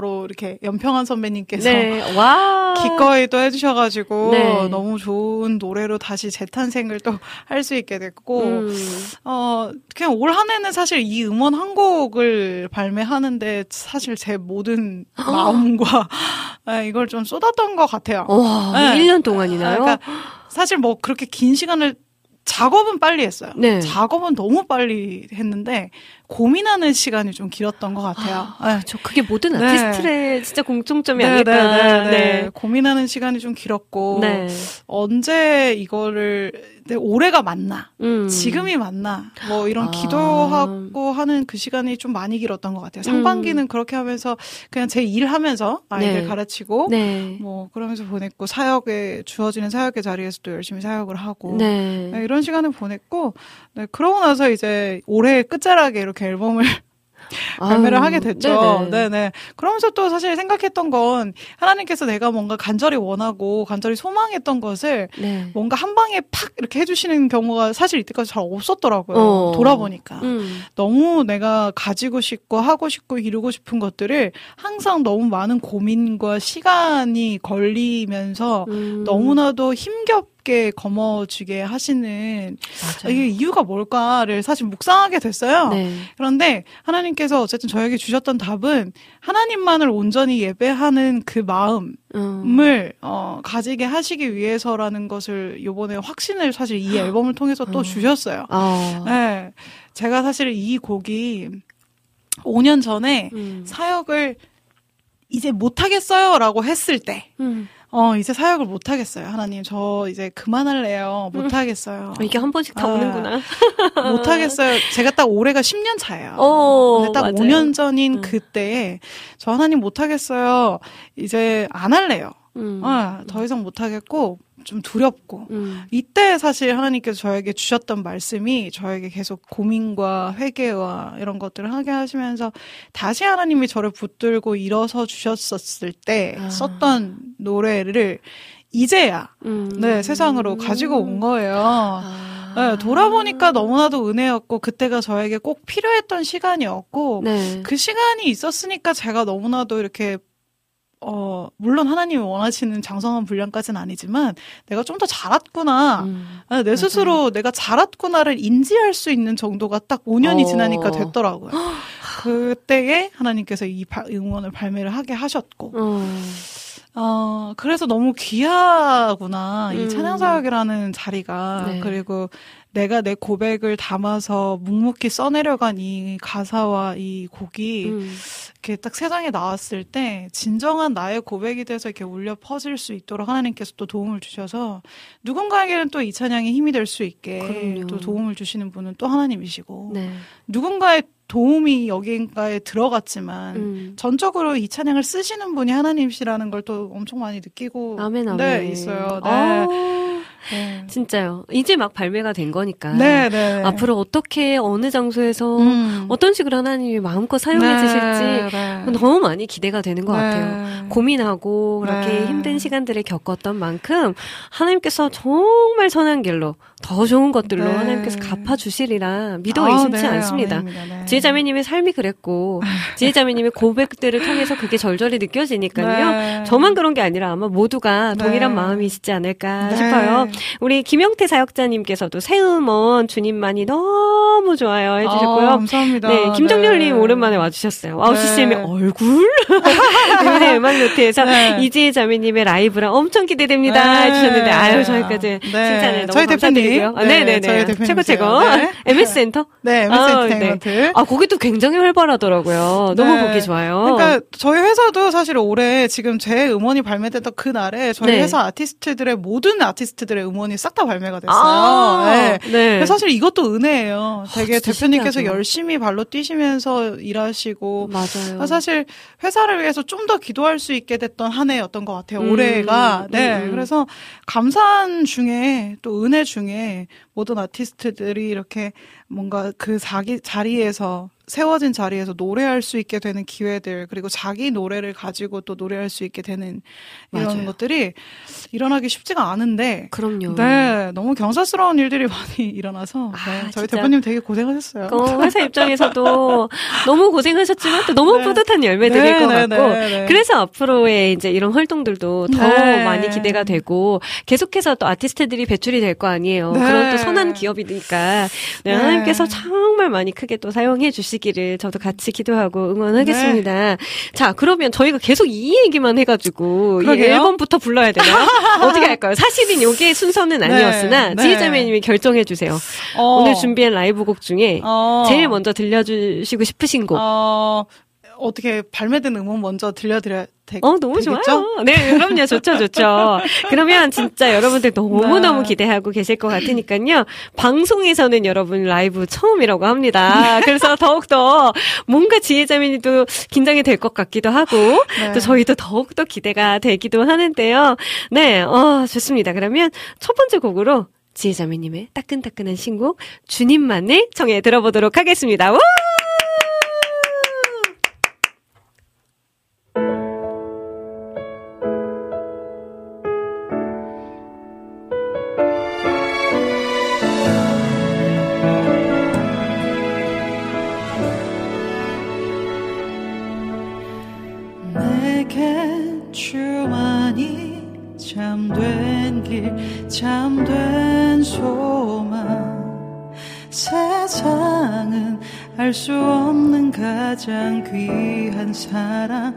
로 이렇게 연평한 선배님께서 네. 와. 기꺼이 또 해주셔가지고 네. 너무 좋은 노래로 다시 재탄생을 또 할 수 있게 됐고 음. 어 그냥 올 한해는 사실 이 음원 한 곡을 발매하는데 사실 제 모든 마음과 네, 이걸 좀 쏟았던 것 같아요. 와, 네. 1년 동안이나요? 그러니까 사실 뭐 그렇게 긴 시간을 작업은 빨리 했어요. 네. 작업은 너무 빨리 했는데 고민하는 시간이 좀 길었던 것 같아요. 네. 저 그게 모든 네. 아티스트의 진짜 공통점이 네, 아닐까. 네, 네, 네. 네. 고민하는 시간이 좀 길었고 네. 언제 이거를 네, 올해가 맞나 음. 지금이 맞나 뭐 이런 아. 기도하고 하는 그 시간이 좀 많이 길었던 것 같아요. 상반기는 그렇게 하면서 그냥 제 일하면서 아이들 네. 가르치고 네. 뭐 그러면서 보냈고 사역에 주어지는 사역의 자리에서 또 열심히 사역을 하고 이런 시간을 보냈고 네, 그러고 나서 이제 올해 끝자락에 이렇게 앨범을 발매를 아유, 하게 됐죠. 네네. 네네. 그러면서 또 사실 생각했던 건 하나님께서 내가 뭔가 간절히 원하고 간절히 소망했던 것을 네. 뭔가 한 방에 팍 이렇게 해주시는 경우가 사실 이때까지 잘 없었더라고요. 어. 돌아보니까. 음. 너무 내가 가지고 싶고 하고 싶고 이루고 싶은 것들을 항상 너무 많은 고민과 시간이 걸리면서 음. 너무나도 힘겹 게 거머쥐게 하시는 맞아요. 이게 이유가 뭘까를 사실 묵상하게 됐어요. 네. 그런데 하나님께서 어쨌든 저에게 주셨던 답은 하나님만을 온전히 예배하는 그 마음을 음. 어, 가지게 하시기 위해서라는 것을 요번에 확신을 사실 이 앨범을 통해서 또 어. 주셨어요. 아. 네. 제가 사실 이 곡이 5년 전에 음. 사역을 이제 못하겠어요 라고 했을 때, 음. 어, 이제 사역을 못 하겠어요. 하나님, 저 이제 그만할래요. 못 하겠어요. 아, 이게 한 번씩 다 아. 오는구나. 못 하겠어요. 제가 딱 올해가 10년 차예요. 어, 근데 딱 맞아요. 5년 전인 음. 그때에 저 하나님 못 하겠어요. 이제 안 할래요. 음. 어, 더 이상 못 하겠고 좀 두렵고 음. 이때 사실 하나님께서 저에게 주셨던 말씀이 저에게 계속 고민과 회개와 이런 것들을 하게 하시면서 다시 하나님이 저를 붙들고 일어서 주셨었을 때 아. 썼던 노래를 이제야 음. 네 세상으로 가지고 온 거예요. 아. 네, 돌아보니까 너무나도 은혜였고 그때가 저에게 꼭 필요했던 시간이었고 네. 그 시간이 있었으니까 제가 너무나도 이렇게 어 물론 하나님이 원하시는 장성한 분량까지는 아니지만 내가 좀 더 자랐구나. 음. 아, 내 스스로 내가 자랐구나를 인지할 수 있는 정도가 딱 5년이 어. 지나니까 됐더라고요. 그때에 하나님께서 이 바- 응원을 발매를 하게 하셨고, 어. 어, 그래서 너무 귀하구나. 음. 이 찬양사역이라는 자리가. 네. 그리고 내가 내 고백을 담아서 묵묵히 써내려간 이 가사와 이 곡이 음. 이렇게 딱 세상에 나왔을 때 진정한 나의 고백이 돼서 이렇게 울려 퍼질 수 있도록 하나님께서 또 도움을 주셔서 누군가에게는 또 이 찬양이 힘이 될 수 있게 그럼요. 또 도움을 주시는 분은 또 하나님이시고 네. 누군가의 도움이 여기인가에 들어갔지만 음. 전적으로 이 찬양을 쓰시는 분이 하나님이시라는 걸 또 엄청 많이 느끼고 아멘, 아멘. 네, 있어요. 네. 아, 네. 진짜요. 이제 막 발매가 된 거니까. 네, 네. 앞으로 어떻게 어느 장소에서 음. 어떤 식으로 하나님이 마음껏 사용해 네, 주실지 네. 너무 많이 기대가 되는 것 네. 같아요. 고민하고 그렇게 네. 힘든 시간들을 겪었던 만큼 하나님께서 정말 선한 길로 더 좋은 것들로 네. 하나님께서 갚아주시리라 믿어 아, 의심치 네, 않습니다. 네. 지혜자매님의 삶이 그랬고 지혜자매님의 고백들을 통해서 그게 절절히 느껴지니까요. 네. 저만 그런 게 아니라 아마 모두가 네. 동일한 마음이시지 않을까 네. 싶어요. 우리 김영태 사역자님께서도 새 음원 주님만이 너무 좋아요 해주셨고요. 아, 감사합니다. 네, 김정렬님 네. 오랜만에 와주셨어요. 와우, 네. CCM의 얼굴? 은혜 음악 노트에서 네. 이지혜 자매님의 라이브랑 엄청 기대됩니다. 네. 해주셨는데, 아유, 저희까지 네. 칭찬을 너무 저희 감사드 리고요. 대표님. 아, 네 네네. 네, 저희 대표님 최고, 최고. 네. MS 센터? 네, MS 아, 엔터테인먼트. 아, 거기도 굉장히 활발하더라고요. 너무 네. 보기 좋아요. 그러니까 저희 회사도 사실 올해 지금 제 음원이 발매됐던 그 날에 저희 네. 회사 아티스트들의 모든 아티스트들의 음원이 싹 다 발매가 됐어요. 아, 네. 네. 사실 이것도 은혜예요. 되게 진짜 대표님께서 신기하죠. 열심히 발로 뛰시면서 일하시고 맞아요. 아, 사실 회사를 위해서 좀 더 기도할 수 있게 됐던 한 해였던 것 같아요. 음, 올해가. 음, 네. 음. 그래서 감사한 중에 또 은혜 중에 모든 아티스트들이 이렇게 뭔가 그 자기 자리에서 세워진 자리에서 노래할 수 있게 되는 기회들 그리고 자기 노래를 가지고 또 노래할 수 있게 되는 이런 맞아요. 것들이 일어나기 쉽지가 않은데 그럼요. 네 너무 경사스러운 일들이 많이 일어나서 아, 네, 저희 진짜. 대표님 되게 고생하셨어요. 어, 회사 입장에서도 너무 고생하셨지만 또 너무 네. 뿌듯한 열매들일 네, 것 네, 같고 네, 네. 그래서 앞으로의 이제 이런 활동들도 더 네. 많이 기대가 되고 계속해서 또 아티스트들이 배출이 될 거 아니에요. 네. 그런 또 선한 기업이니까 네, 네. 하나님께서 정말 많이 크게 또 사용해 주시 기를 저도 같이 기도하고 응원하겠습니다. 자, 그러면 저희가 계속 이 얘기만 해가지고 이 네. 그러게요. 앨범부터 불러야 되나요? 어떻게 할까요? 사실은 요게 순서는 아니었으나 네. 지혜자매님이 결정해 주세요. 어, 오늘 준비한 라이브 곡 중에 어, 제일 먼저 들려주시고 싶으신 곡. 어, 어, 어떻게 발매된 음원 먼저 들려드려야 되, 어, 너무 되겠죠? 좋아요. 네, 그럼요. 좋죠, 좋죠. 그러면 진짜 여러분들 너무너무 네. 기대하고 계실 것 같으니까요. 방송에서는 여러분 라이브 처음이라고 합니다. 그래서 더욱더 뭔가 지혜자매님도 긴장이 될 것 같기도 하고, 네. 또 저희도 더욱더 기대가 되기도 하는데요. 네, 어, 좋습니다. 그러면 첫 번째 곡으로 지혜자매님의 따끈따끈한 신곡, 주님만을 청해 들어보도록 하겠습니다. 우! 가장 귀한 사랑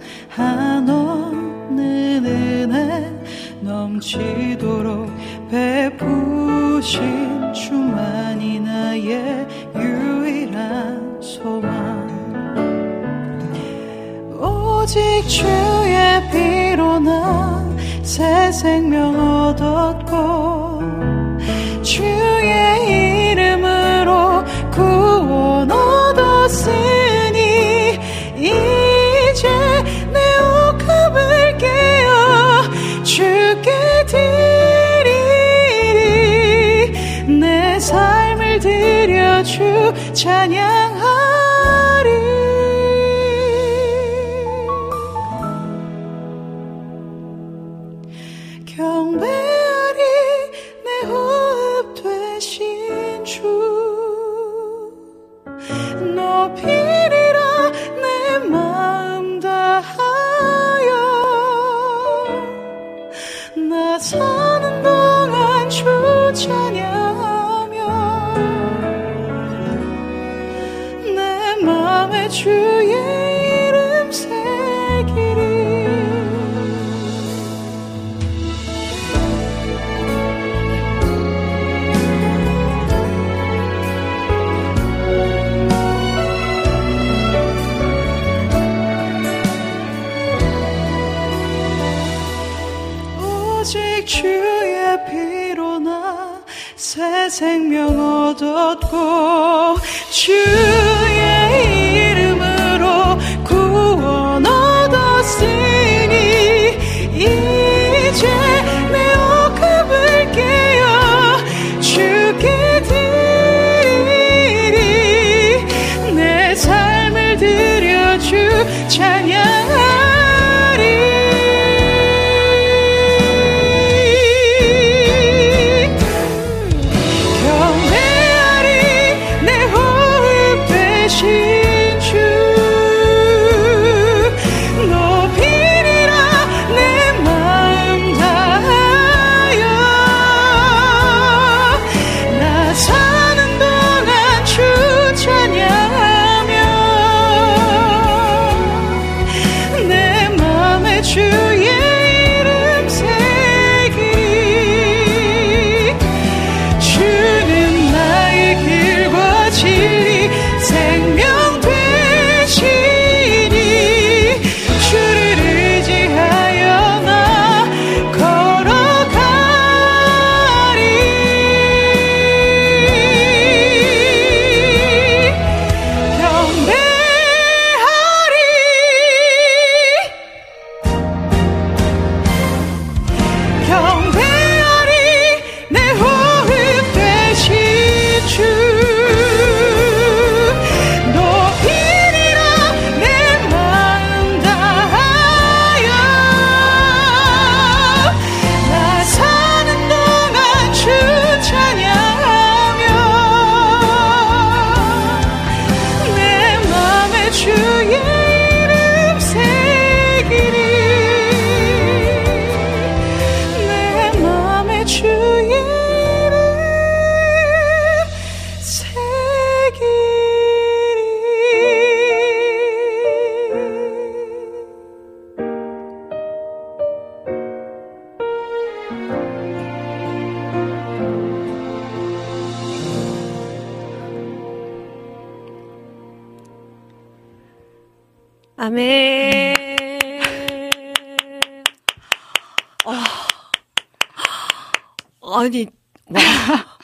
아니, 와.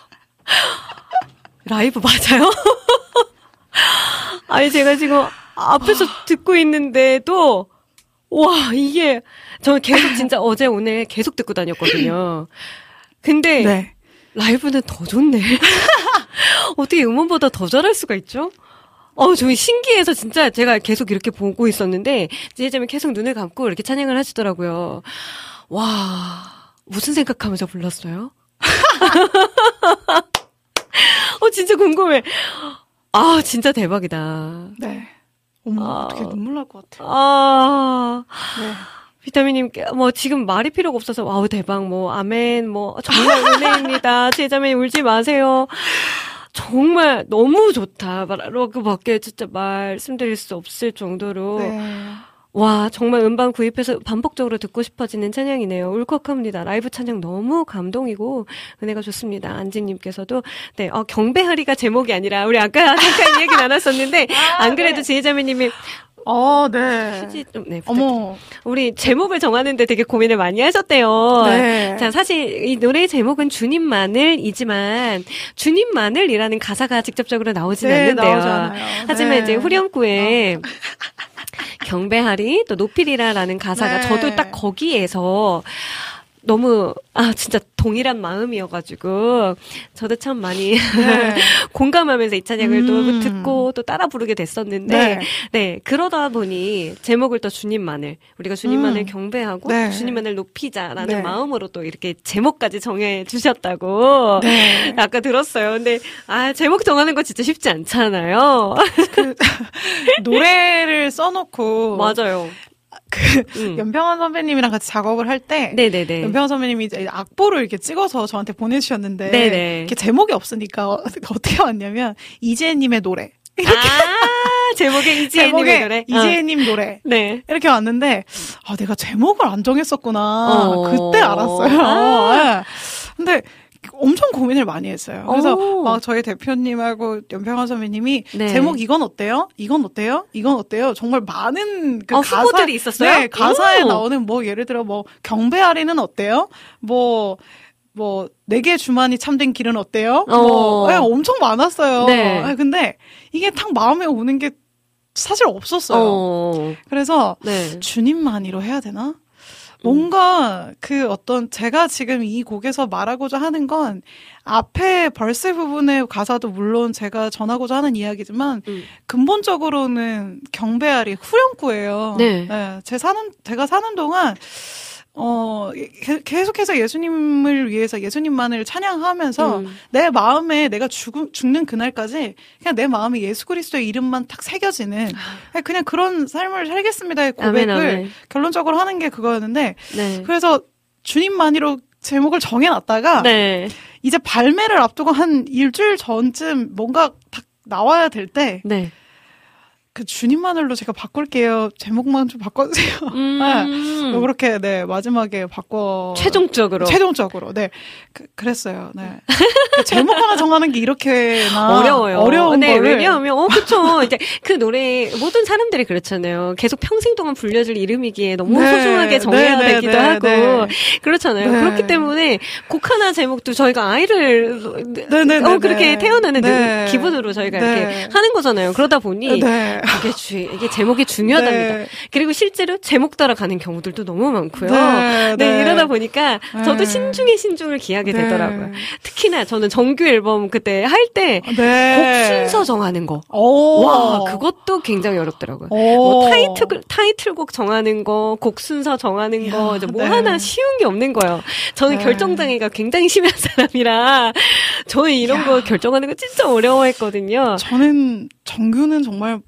라이브 맞아요? 아니, 제가 지금 앞에서 듣고 있는데도, 와, 이게, 저는 계속 진짜 어제 오늘 계속 듣고 다녔거든요. 근데, 네. 라이브는 더 좋네. 어떻게 음원보다 더 잘할 수가 있죠? 어, 저 신기해서 진짜 제가 계속 이렇게 보고 있었는데, 지혜자매 계속 눈을 감고 이렇게 찬양을 하시더라고요. 와, 무슨 생각하면서 불렀어요? 어, 진짜 궁금해. 아, 진짜 대박이다. 네. 어머, 아. 어떻게 눈물 날 것 같아. 아, 네. 비타민님, 뭐, 지금 말이 필요가 없어서, 와우, 대박, 뭐, 아멘, 뭐, 정말 은혜입니다. 지혜자매 울지 마세요. 정말 너무 좋다. 말로 그 밖에 진짜 말씀드릴 수 없을 정도로. 네. 와, 정말 음반 구입해서 반복적으로 듣고 싶어지는 찬양이네요. 울컥합니다. 라이브 찬양 너무 감동이고 은혜가 좋습니다. 안지님께서도 네, 어, 경배하리가 제목이 아니라 우리 아까 잠깐 얘기 나눴었는데 안 그래도 지혜자매님이 어, 네. 휴지 좀 네, 부탁드립니다. 어머. 우리 제목을 정하는데 되게 고민을 많이 하셨대요. 네. 자, 사실 이 노래의 제목은 주님만을이지만 주님만을이라는 가사가 직접적으로 나오진 네, 않는데요. 나오지 않아요. 하지만 네. 어. 이제 후렴구에 경배하리 또 높이리라라는 가사가 네. 저도 딱 거기에서 너무 아 진짜 동일한 마음이어가지고 저도 참 많이 네. 공감하면서 이 찬 양을 또 음. 듣고 또 따라 부르게 됐었는데 네. 네. 그러다 보니 제목을 또 주님만을 우리가 주님만을 음. 경배하고 네. 주님만을 높이자라는 네. 마음으로 또 이렇게 제목까지 정해 주셨다고 네. 아까 들었어요. 근데 아 제목 정하는 거 진짜 쉽지 않잖아요. 노래를 써놓고. 맞아요. 그, 음. 연평원 선배님이랑 같이 작업을 할 때. 연평원 선배님이 이제 악보를 이렇게 찍어서 저한테 보내주셨는데. 네네. 이렇게 제목이 없으니까 어, 어떻게 왔냐면, 이재님의 노래. 아 제목에 이지혜님의 노래. 어. 이재님 노래. 네. 이렇게 왔는데, 아, 내가 제목을 안 정했었구나. 어. 그때 알았어요. 아. 예. 근데 엄청 고민을 많이 했어요. 그래서 오. 막 저희 대표님하고 연평환 선배님이 네. 제목 이건 어때요? 이건 어때요? 이건 어때요? 정말 많은 그 어, 가사 후보들이 있었어요? 네, 가사에 오. 나오는 뭐 예를 들어 뭐 경배 아리는 어때요? 뭐 뭐, 내게 주만이 참된 길은 어때요? 뭐, 어. 예, 엄청 많았어요. 네. 예, 근데 이게 탁 마음에 오는 게 사실 없었어요. 어. 그래서 네. 주님만이로 해야 되나? 뭔가 그 어떤 제가 지금 이 곡에서 말하고자 하는 건 앞에 벌스 부분의 가사도 물론 제가 전하고자 하는 이야기지만 음. 근본적으로는 경배아리 후렴구예요. 네. 제 사는 제가 사는 동안 어 게- 계속해서 예수님을 위해서 예수님만을 찬양하면서 음. 내 마음에 내가 죽, 죽는 그날까지 그냥 내 마음에 예수 그리스도의 이름만 탁 새겨지는 그냥 그런 삶을 살겠습니다의 고백을 아. 아멘, 아멘. 결론적으로 하는 게 그거였는데 네. 그래서 주님만이로 제목을 정해놨다가 네. 이제 발매를 앞두고 한 일주일 전쯤 뭔가 딱 나와야 될때 그 네. 주님만으로 제가 바꿀게요 제목만 좀 바꿔주세요. 음. 네. 그렇게 네 마지막에 바꿔 최종적으로. 최종적으로 네 그, 그랬어요. 네 제목 하나 정하는 게 이렇게나 어려워요. 어려운 네, 거를 왜냐하면, 어, 그쵸. 이제 그 노래, 모든 사람들이 그렇잖아요. 계속 평생 동안 불려질 이름이기에 너무 네, 소중하게 정해야 네, 네, 되기도 네, 하고. 네. 그렇잖아요. 네. 그렇기 때문에 곡 하나 제목도 저희가 아이를, 네, 네, 어, 네, 그렇게 네. 태어나는 네. 기분으로 저희가 네. 이렇게 하는 거잖아요. 그러다 보니. 네. 이게 주, 이게 제목이 중요하답니다. 네. 그리고 실제로 제목 따라 가는 경우들도 너무 많고요. 네, 네, 네. 이러다 보니까 저도 네. 신중에 신중을 기하게 네. 되더라고요. 특히나 저는 정규 앨범 그때 할 때곡 네. 순서 정하는 거. 오. 와, 그것도 굉장히 어렵더라고요. 오. 뭐 타이틀, 타이틀곡 정하는 거, 곡 순서 정하는 거, 이제 뭐 네. 하나 쉬운 게 없는 거예요. 저는 네. 결정장애가 굉장히 심한 사람이라, 저는 이런 거 결정하는 거 진짜 어려워했거든요. 저는 정규는 정말 못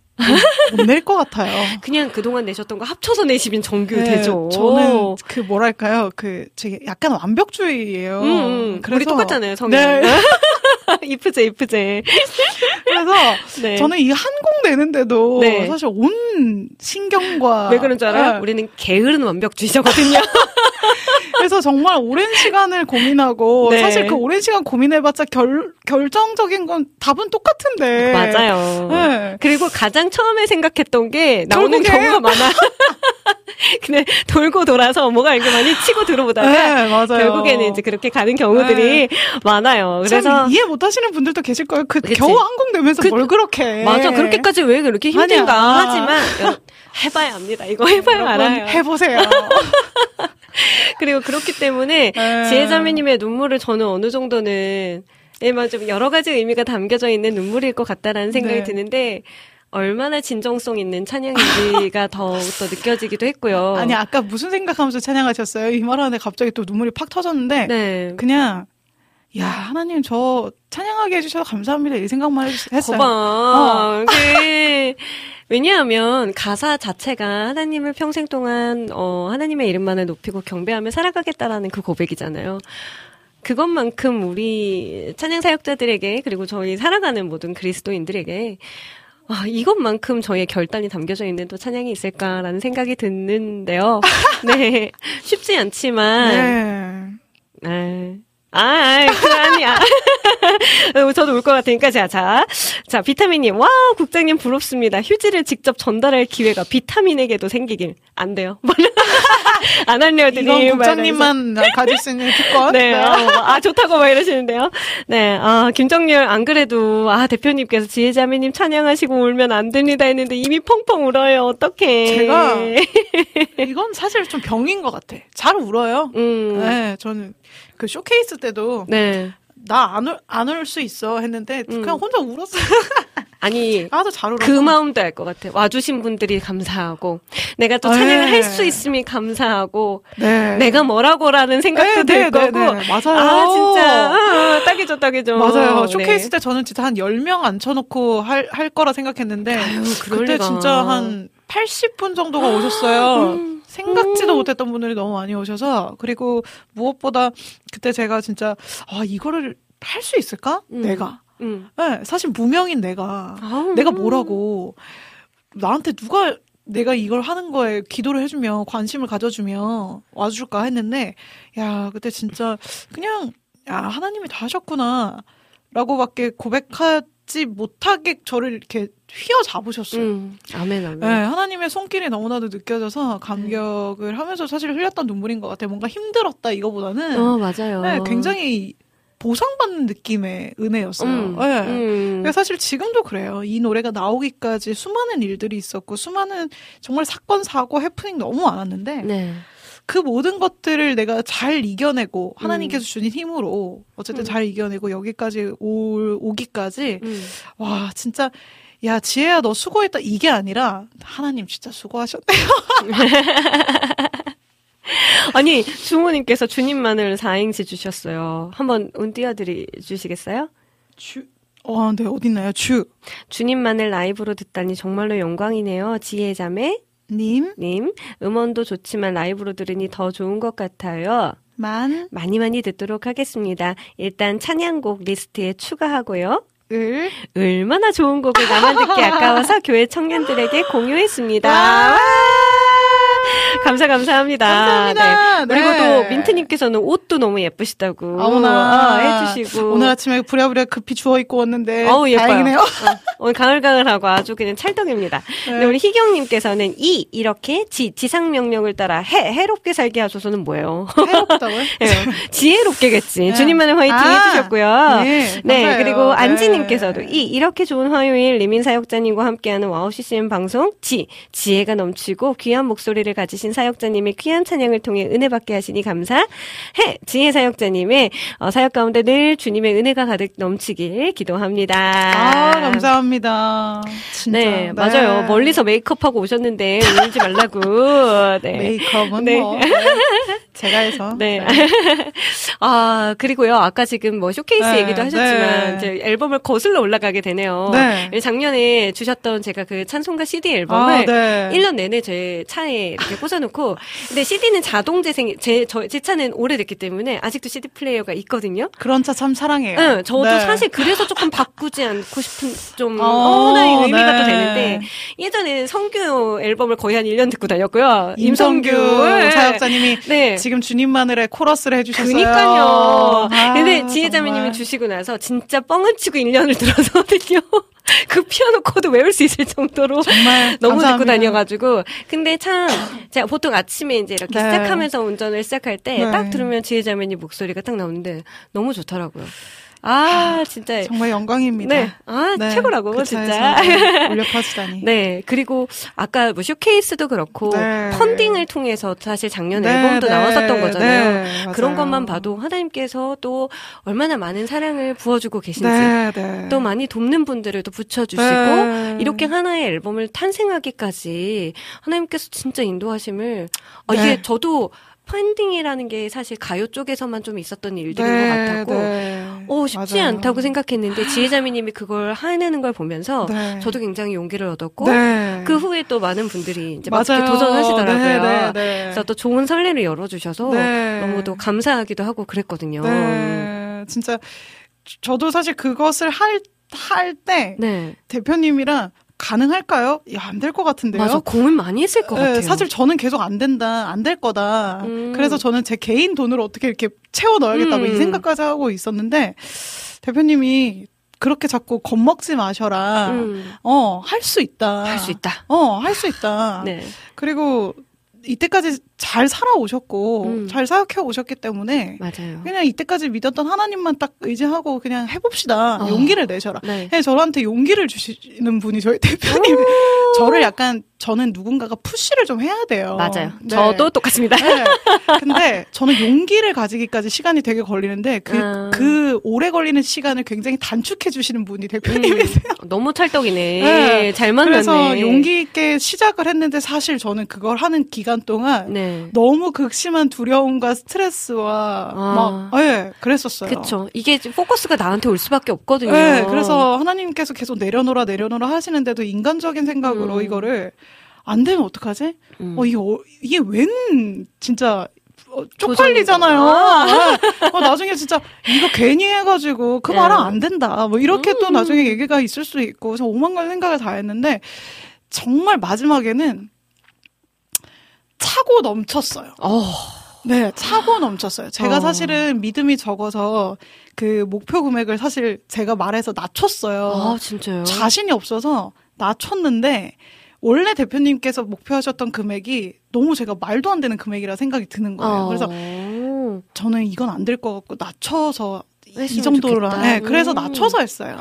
낼 것 같아요. 그냥 그동안 내셨던 거 합쳐서 내시면 정규 네, 되죠. 저는 그 뭐랄까요, 그 되게 약간 완벽주의예요. 음, 음. 우리 똑같잖아요, 성향. 네. 이프제, 이프제. 그래서 네. 저는 이 한 곡 내는데도 네. 사실 온 신경과 왜 그런 줄 알아요? 네. 우리는 게으른 완벽주의자거든요. 그래서 정말 오랜 시간을 고민하고 네. 사실 그 오랜 시간 고민해봤자 결 결정적인 건 답은 똑같은데. 맞아요. 네. 그리고 가장 처음에 생각했던 게 나오는 경우가 많아. 근데 돌고 돌아서 뭐가 이렇게 많이 치고 들어오다가 네. 결국에는 이제 그렇게 가는 경우들이 많아요. 참 그래서 이해 못하시는 분들도 계실 거예요. 그 그치. 겨우 항공되면서 그- 뭘 그렇게? 맞아 그렇게까지 왜 그렇게 힘든가 아니야. 하지만 여- 해봐야 합니다. 이거 해봐야 여러분, 알아요. 해보세요. 그리고 그렇기 때문에 네. 지혜자매님의 눈물을 저는 어느 정도는 예만 좀 여러 가지 의미가 담겨져 있는 눈물일 것 같다라는 생각이 네. 드는데 얼마나 진정성 있는 찬양인지가 더욱 더 느껴지기도 했고요. 아니 아까 무슨 생각하면서 찬양하셨어요? 이 말하는데 갑자기 또 눈물이 팍 터졌는데 네. 그냥 야 하나님 저 찬양하게 해주셔서 감사합니다 이 생각만 했어요. 거봐. 그, 왜냐하면 가사 자체가 하나님을 평생 동안 어, 하나님의 이름만을 높이고 경배하며 살아가겠다라는 그 고백이잖아요. 그것만큼 우리 찬양 사역자들에게 그리고 저희 살아가는 모든 그리스도인들에게 아, 이것만큼 저희의 결단이 담겨져 있는 또 찬양이 있을까라는 생각이 드는데요. 네. 쉽지 않지만 네. 아, 아, 아, 그거 아니야. 저도 울 것 같으니까, 자, 자. 자, 비타민님. 와, 국장님 부럽습니다. 휴지를 직접 전달할 기회가 비타민에게도 생기길. 안 돼요. 안 알려드림. 이건 국장님만 가질 수 있는 특권. 네, 아, 아, 좋다고 막 이러시는데요. 네, 아, 김정렬, 안 그래도, 아, 대표님께서 지혜자매님 찬양하시고 울면 안 됩니다 했는데 이미 펑펑 울어요. 어떡해. 제가 이건 사실 좀 병인 것 같아. 잘 울어요. 음, 네, 저는 그 쇼케이스 때도 네. 나안울안 울수 있어 했는데 음. 그냥 혼자 울었어요. 아니, 아주 잘 울었어. 그 마음도 알 것 같아. 와주신 분들이 감사하고, 내가 또 네. 찬양을 할 수 있음이 감사하고, 네. 내가 뭐라고라는 생각도 네, 들 네, 거고, 네, 네. 맞아요. 아, 진짜, 아, 딱이죠, 딱이죠. 맞아요. 네. 쇼케이스 때 저는 진짜 한 10명 앉혀놓고 할, 할 거라 생각했는데, 아유, 그때. 진짜 한 80분 정도가 오셨어요. 음. 생각지도 못했던 분들이 너무 많이 오셔서, 그리고 무엇보다 그때 제가 진짜, 아, 이거를 할 수 있을까? 음. 내가. 음. 네, 사실 무명인 내가. 아우. 내가 뭐라고. 나한테 누가 내가 이걸 하는 거에 기도를 해주면, 관심을 가져주면 와줄까 했는데, 야, 그때 진짜 그냥, 야, 하나님이 다 하셨구나. 라고밖에 고백하 지 못하게 저를 이렇게 휘어 잡으셨어요. 음. 아멘, 아멘. 네, 하나님의 손길이 너무나도 느껴져서 감격을 하면서 사실 흘렸던 눈물인 것 같아요. 뭔가 힘들었다 이거보다는 어, 맞아요. 네, 굉장히 보상받는 느낌의 은혜였어요. 음. 네. 음. 사실 지금도 그래요. 이 노래가 나오기까지 수많은 일들이 있었고 수많은 정말 사건 사고 해프닝 너무 많았는데 네. 그 모든 것들을 내가 잘 이겨내고 음. 하나님께서 주신 힘으로 어쨌든 잘 이겨내고 여기까지 올 오기까지 음. 와 진짜 야 지혜야 너 수고했다 이게 아니라 하나님 진짜 수고하셨네. 아니, 주모님께서 주님만을 사행시 주셨어요. 한번 운 띄워드리 주시겠어요? 주 어, 네 어딨나요? 주 주님만을 라이브로 듣다니 정말로 영광이네요. 지혜자매. 님, 님, 음원도 좋지만 라이브로 들으니 더 좋은 것 같아요. 만, 많이 많이 듣도록 하겠습니다. 일단 찬양곡 리스트에 추가하고요. 을, 얼마나 좋은 곡을 나만 듣기 아까워서 교회 청년들에게 공유했습니다. 와! 와! 감사 감사합니다. 감사합니다. 네. 그리고 네. 또 민트님께서는 옷도 너무 예쁘시다고 아무나 어, 해주시고 오늘 아침에 부랴부랴 급히 주워 입고 왔는데 어우. 다행이네요. 어, 오늘 가을가을하고 아주 그냥 찰떡입니다. 근데 우리 희경님께서는 이 이렇게 지 지상 명령을 따라 해 해롭게 살게 하소서는 뭐예요? 해롭다고요? 예, 지혜롭게겠지. 네. 주님만의 화이팅 아, 해주셨고요. 네, 네. 그리고 네. 안지님께서도 이 이렇게 좋은 화요일 리민 사역자님과 함께하는 와우 CCM 방송 지 지혜가 넘치고 귀한 목소리를 가지신 사역자님의 귀한 찬양을 통해 은혜 받게 하시니 감사해 지혜 사역자님의 어, 사역 가운데 늘 주님의 은혜가 가득 넘치길 기도합니다. 아, 감사합니다. 진짜. 네, 맞아요. 멀리서 메이크업하고 오셨는데 울지 말라고. 네. 메이크업은 네. 뭐 네. 제가 해서. 네. 아, 그리고요. 아까 지금 뭐 쇼케이스 네, 얘기도 하셨지만, 네. 이제 앨범을 거슬러 올라가게 되네요. 네. 작년에 주셨던 제가 그 찬송가 CD 앨범을 아, 네. 1년 내내 제 차에 이렇게 꽂아놓고 근데 CD는 자동 재생 제저제 차는 오래됐기 때문에 아직도 CD 플레이어가 있거든요. 그런 차 참 사랑해요. 응, 저도 네. 사실 그래서 조금 바꾸지 않고 싶은 좀 어, 어머나의 의미가 네. 또 되는데 예전에는 성규 앨범을 거의 한 1년 듣고 다녔고요. 임성규 네. 사역자님이 네. 지금 주님만을의 코러스를 해주셨어요. 그니까요. 아, 근데 지혜자매님이. 주시고 나서 진짜 뻥을 치고 1년을 들었었거든요. 그 피아노 코드 외울 수 있을 정도로 정말 너무 감사합니다. 듣고 다녀가지고. 근데 참, 제가 보통 아침에 이제 이렇게 네. 시작하면서 운전을 시작할 때 네. 딱 들으면 지혜자매님 목소리가 딱 나오는데 너무 좋더라고요. 아, 진짜. 정말 영광입니다. 네. 아, 네, 최고라고, 그 진짜. 차에서 올려파지다니. 네. 그리고 아까 뭐 쇼케이스도 그렇고 네. 펀딩을 통해서 사실 작년 네, 앨범도 네, 나왔었던 거잖아요. 네, 그런 맞아요. 것만 봐도 하나님께서 또 얼마나 많은 사랑을 부어주고 계신지 네, 네. 또 많이 돕는 분들을 또 붙여주시고 네. 이렇게 하나의 앨범을 탄생하기까지 하나님께서 진짜 인도하심을 아, 네. 이게 저도 펀딩이라는 게 사실 가요 쪽에서만 좀 있었던 일들인 네, 것 같았고 네. 어, 쉽지 맞아요. 않다고 생각했는데 지혜자매님이 그걸 해내는 걸 보면서 네. 저도 굉장히 용기를 얻었고 네. 그 후에 또 많은 분들이 이제 맞아요. 맞게 도전하시더라고요. 네, 네, 네. 그래서 또 좋은 선례를 열어주셔서 네. 너무도 감사하기도 하고 그랬거든요. 네, 진짜 저도 사실 그것을 할 할때 네. 대표님이랑 가능할까요? 야, 안 될 것 같은데요. 맞아. 고민 많이 했을 것 네, 같아요. 사실 저는 계속 안 된다, 안 될 거다. 음. 그래서 저는 제 개인 돈으로 어떻게 이렇게 채워 넣어야겠다고 음. 이 생각까지 하고 있었는데 대표님이 그렇게 자꾸 겁먹지 마셔라. 음, 어, 할 수 있다. 할 수 있다. 어, 할 수 있다. 네. 그리고 이때까지 잘 살아오셨고 음. 잘 사역해 오셨기 때문에 맞아요. 그냥 이때까지 믿었던 하나님만 딱 의지하고 그냥 해봅시다. 어. 용기를 내셔라. 네. 그냥 저한테 용기를 주시는 분이 저희 대표님. 저를 약간 저는 누군가가 푸시를 좀 해야 돼요. 맞아요. 네. 저도 똑같습니다. 네. 근데 저는 용기를 가지기까지 시간이 되게 걸리는데 그, 음. 그 오래 걸리는 시간을 굉장히 단축해 주시는 분이 대표님이세요. 음, 너무 찰떡이네. 네. 잘 만났네. 그래서 용기 있게 시작을 했는데 사실 저는 그걸 하는 기간 동안 네. 너무 극심한 두려움과 스트레스와 아. 막, 예, 그랬었어요. 그쵸. 이게 포커스가 나한테 올 수밖에 없거든요. 네, 그래서 하나님께서 계속 내려놓으라 내려놓으라 하시는데도 인간적인 생각으로 음. 이거를 안 되면 어떡하지? 음. 어 이게 어, 이게 웬 진짜 어, 쪽팔리잖아요. 아. 네. 어, 나중에 진짜 이거 괜히 해가지고 그 네. 말은 안 된다. 뭐 이렇게 또 음. 나중에 얘기가 있을 수 있고 그래서 오만 가지 생각을 다 했는데 정말 마지막에는 차고 넘쳤어요. 어, 네, 차고 넘쳤어요. 제가 어. 사실은 믿음이 적어서 그 목표 금액을 사실 제가 말해서 낮췄어요. 아, 진짜요? 자신이 없어서 낮췄는데 원래 대표님께서 목표하셨던 금액이 너무 제가 말도 안 되는 금액이라 생각이 드는 거예요. 어. 그래서 저는 이건 안 될 것 같고 낮춰서 이 정도로 좋겠다. 네, 그래서 음. 낮춰서 했어요.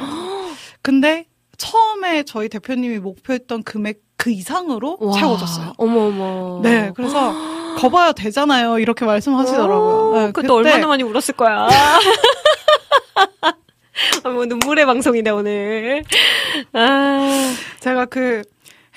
근데 처음에 저희 대표님이 목표했던 금액 그 이상으로 와, 채워졌어요. 어머, 어머. 네, 그래서 거봐요 되잖아요 이렇게 말씀하시더라고요. 네, 그때 얼마나 많이 울었을 거야. 아, 뭐 눈물의 방송이네 오늘. 아, 제가 그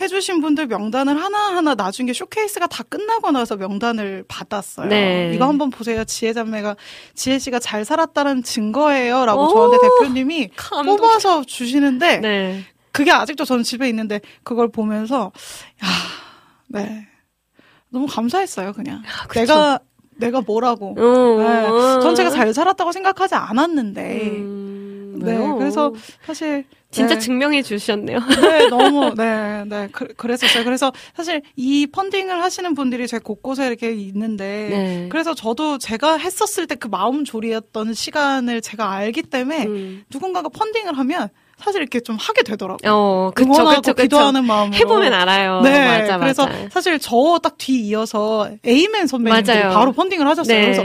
해주신 분들 명단을 하나하나 나중에 쇼케이스가 다 끝나고 나서 명단을 받았어요. 네. 이거 한번 보세요. 지혜 자매가 지혜 씨가 잘 살았다는 증거예요. 라고 오, 저한테 대표님이 감동. 뽑아서 주시는데 네. 그게 아직도 저는 집에 있는데 그걸 보면서 야, 네. 너무 감사했어요, 그냥. 아. 내가 내가 뭐라고. 어, 네. 전 제가 잘 살았다고 생각하지 않았는데. 음, 네. 왜요? 그래서 사실 진짜 네. 증명해 주셨네요. 네, 너무, 네, 네, 그, 그랬었어요. 그래서 사실 이 펀딩을 하시는 분들이 제 곳곳에 이렇게 있는데, 네. 그래서 저도 제가 했었을 때 그 마음 졸이었던 시간을 제가 알기 때문에 음. 누군가가 펀딩을 하면 사실 이렇게 좀 하게 되더라고요. 어, 그쵸, 응원하고 그쵸, 그쵸. 기도하는 마음으로. 해보면 알아요. 네, 맞아, 그래서 맞아. 사실 저 딱 뒤 이어서 에이맨 선배님들이 맞아요. 바로 펀딩을 하셨어요. 네. 그래서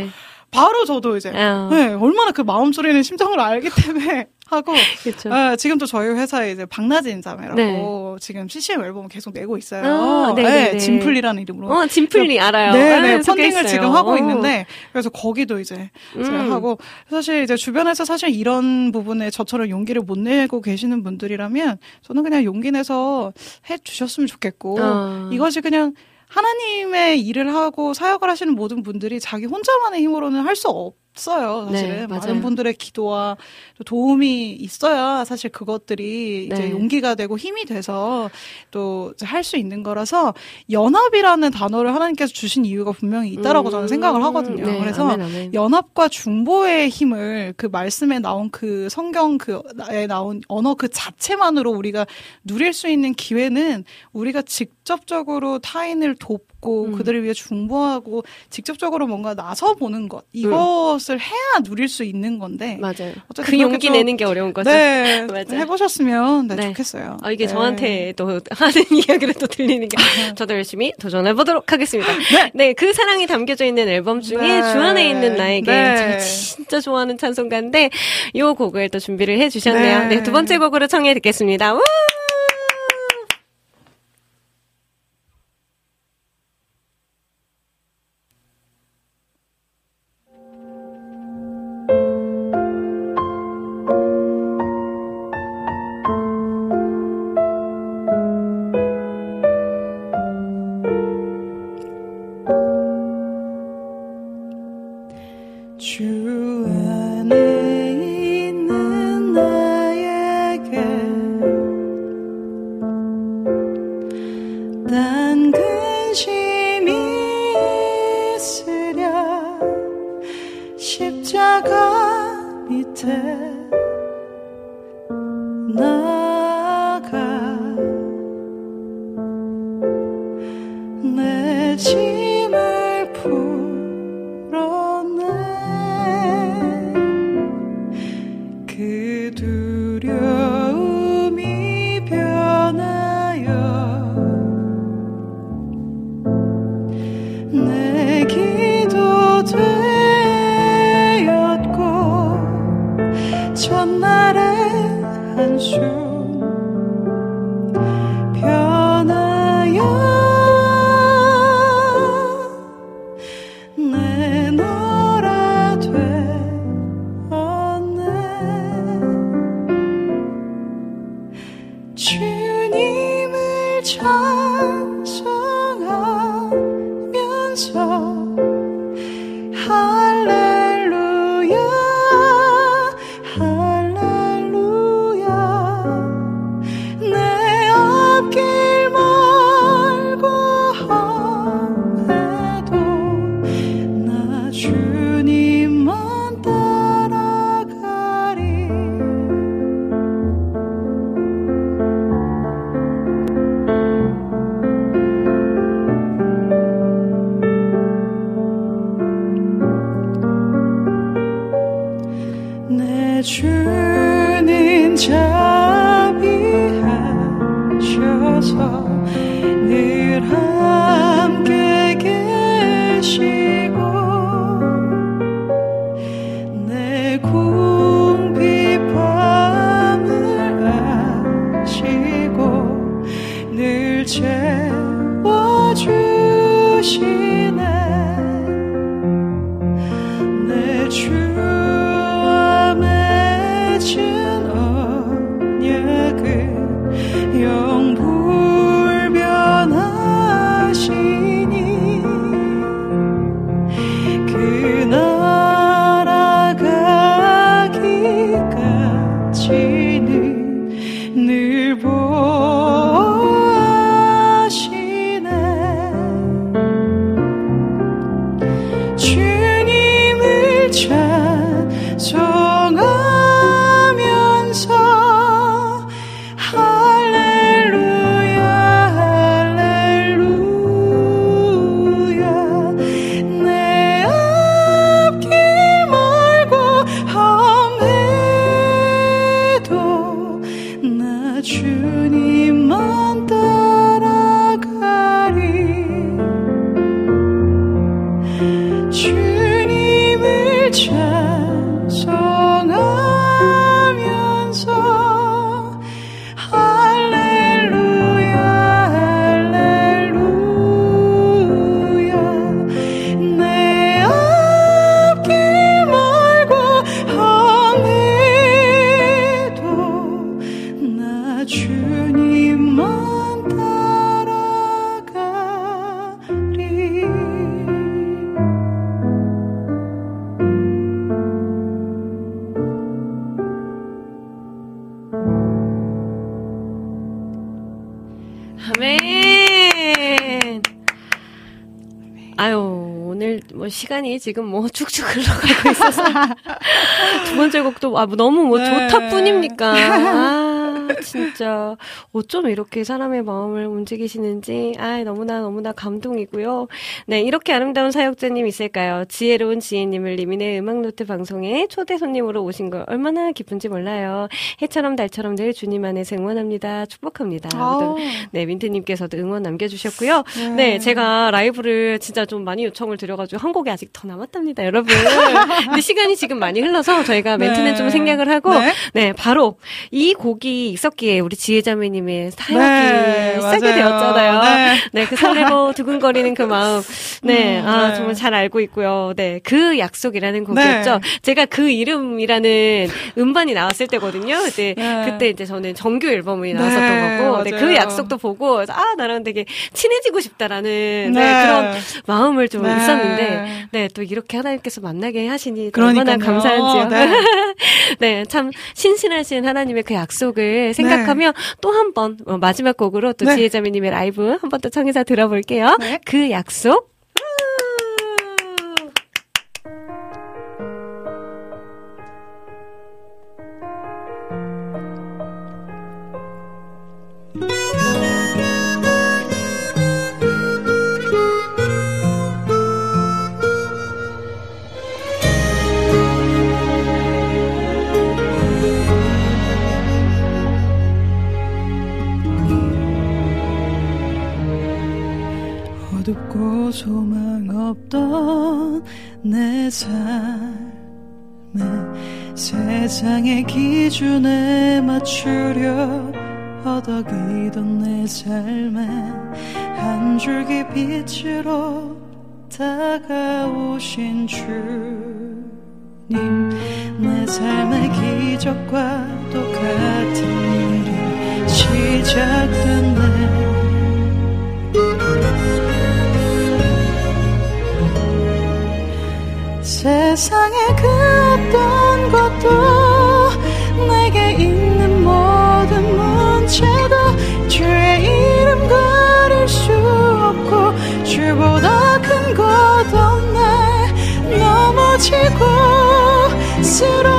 바로 저도 이제 어. 네, 얼마나 그 마음 졸이는 심정을 알기 때문에 하고 그쵸. 네, 지금도 저희 회사에 이제 박나진 자매라고 네. 지금 CCM 앨범 계속 내고 있어요. 아, 네네네. 진플리라는 이름으로. 어, 진플리 알아요. 네, 아, 네, 펀딩을 소개했어요. 지금 하고 어. 있는데 그래서 거기도 이제 제가 음. 하고 사실 이제 주변에서 사실 이런 부분에 저처럼 용기를 못 내고 계시는 분들이라면 저는 그냥 용기 내서 해 주셨으면 좋겠고 어. 이것이 그냥 하나님의 일을 하고 사역을 하시는 모든 분들이 자기 혼자만의 힘으로는 할 수 없 어요. 사실은 네. 많은 분들의 기도와 또 도움이 있어야 사실 그것들이 네. 이제 용기가 되고 힘이 돼서 또 할 수 있는 거라서 연합이라는 단어를 하나님께서 주신 이유가 분명히 있다라고 저는 생각을 하거든요. 네, 그래서 아멘, 아멘. 연합과 중보의 힘을 그 말씀에 나온 그 성경 그에 나온 언어 그 자체만으로 우리가 누릴 수 있는 기회는 우리가 직 접적으로 타인을 돕고 음. 그들을 위해 중보하고 직접적으로 뭔가 나서 보는 것 이것을 해야 누릴 수 있는 건데 맞아요. 그 용기 좀- 내는 게 어려운 거죠. 네 맞아요. 해보셨으면 네, 네. 좋겠어요. 아, 이게 네. 저한테 또 하는 이야기를 또 들리는 게 저도 열심히 도전해 보도록 하겠습니다. 네. 그 사랑이 담겨져 있는 앨범 중에 네. 주 안에 있는 나에게 네. 제가 진짜 좋아하는 찬송가인데 이 곡을 또 준비를 해주셨네요. 네. 네, 두 번째 곡으로 청해 듣겠습니다. 우! 주님을 찬송 시간이 지금 뭐 쭉쭉 흘러가고 있어서. 두 번째 곡도, 아, 뭐 너무 뭐 네. 좋다 뿐입니까. 아, 진짜. 어쩜 이렇게 사람의 마음을 움직이시는지, 아, 너무나 너무나 감동이고요. 네, 이렇게 아름다운 사역자님 있을까요? 지혜로운 지혜님을 리민의 음악노트 방송에 초대 손님으로 오신 걸 얼마나 기쁜지 몰라요. 해처럼 달처럼 늘 주님 안에서 응원합니다. 축복합니다. 아우. 네, 민트님께서도 응원 남겨주셨고요. 네. 제가 라이브를 진짜 좀 많이 요청을 드려가지고 한 곡이 아직 더 남았답니다, 여러분. 근데 시간이 지금 많이 흘러서 저희가 멘트는 네. 좀 생략을 하고, 네. 네. 바로 이 곡이 있었기에 우리 지혜자매님의 사역이 네, 시작이 맞아요. 되었잖아요. 네. 네, 그 설레고 두근거리는 그 마음. 네, 음, 아, 네. 정말 잘 알고 있고요. 네, 그 약속이라는 곡이었죠. 네. 제가 그 이름이라는 음반이 나왔을 때거든요. 그때, 네. 그때 이제 저는 정규 앨범이 네, 나왔었던 거고, 네, 그. 약속도 보고, 아, 나랑 되게 친해지고 싶다라는 네, 네. 그런 마음을 좀 네. 있었는데, 네, 또 이렇게 하나님께서 만나게 하시니 또 얼마나 그러니까요. 감사한지요. 네. 네, 참 신실하신 하나님의 그 약속을 생각하며 또한번 어, 마지막 곡으로 또 네. 지혜자매님의 라이브 한번또 청해서 들어볼게요. 네. 그 약속. 소망 없던 내 삶에 세상의 기준에 맞추려 허덕이던 내 삶에 한 줄기 빛으로 다가오신 주님 내 삶의 기적과 똑같은 일이 시작됐네 세상의 그 어떤 것도 내게 있는 모든 문제도 주의 이름 가릴 수 없고 주보다 큰 것 없네. 넘어지고 쓰러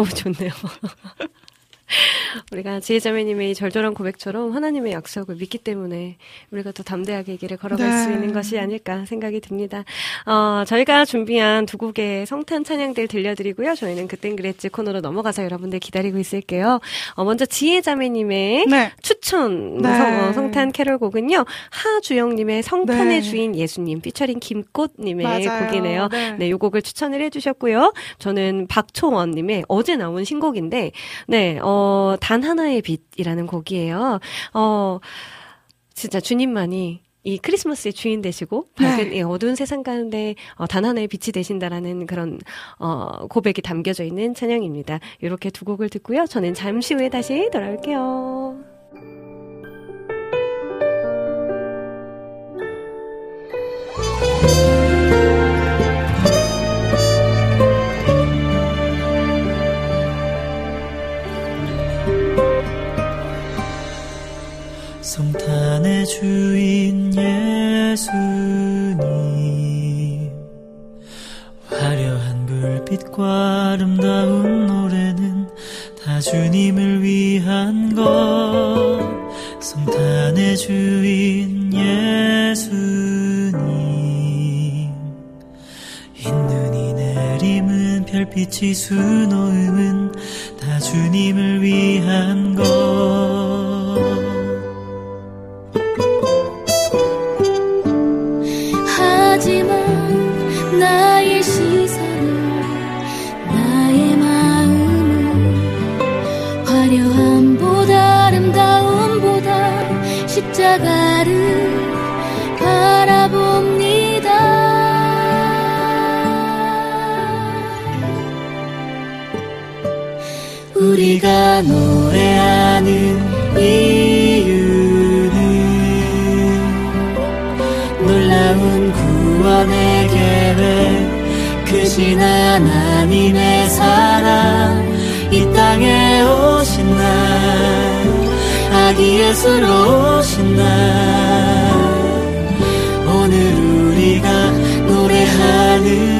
너무너무 좋네요. 우리가 지혜자매님의 이 절절한 고백처럼 하나님의 약속을 믿기 때문에 우리가 더 담대하게 이 길을 걸어갈 네. 수 있는 것이 아닐까 생각이 듭니다. 어, 저희가 준비한 두 곡의 성탄 찬양들 들려드리고요. 저희는 그땐 그랬지 코너로 넘어가서 여러분들 기다리고 있을게요. 어, 먼저 지혜자매님의 네. 추천 네. 성, 어, 성탄 캐롤곡은요. 하주영님의 성탄의 네. 주인 예수님 피처링 김꽃님의 맞아요. 곡이네요. 네. 네, 요 곡을 추천을 해주셨고요. 저는 박초원님의 어제 나온 신곡인데, 네, 어, 단 하나 의 빛이라는 곡이에요. 어, 진짜 주님만이 이 크리스마스의 주인 되시고 밝은 네. 이 어두운 세상 가운데 어, 단 하나의 빛이 되신다라는 그런 어, 고백이 담겨져 있는 찬양입니다. 이렇게 두 곡을 듣고요. 저는 잠시 후에 다시 돌아올게요. 성탄의 주인 예수님. 화려한 불빛과 아름다운 노래는 다 주님을 위한 것. 성탄의 주인 예수님. 흰 눈이 내림은 별빛이 수놓음은 다 주님을 위한 것 십자가를 바라봅니다. 우리가 노래하는 이유는 놀라운 구원의 계획 크신 하나님의 사랑 이 땅에 오신 날 예수로 오신 날 오늘 우리가 노래하는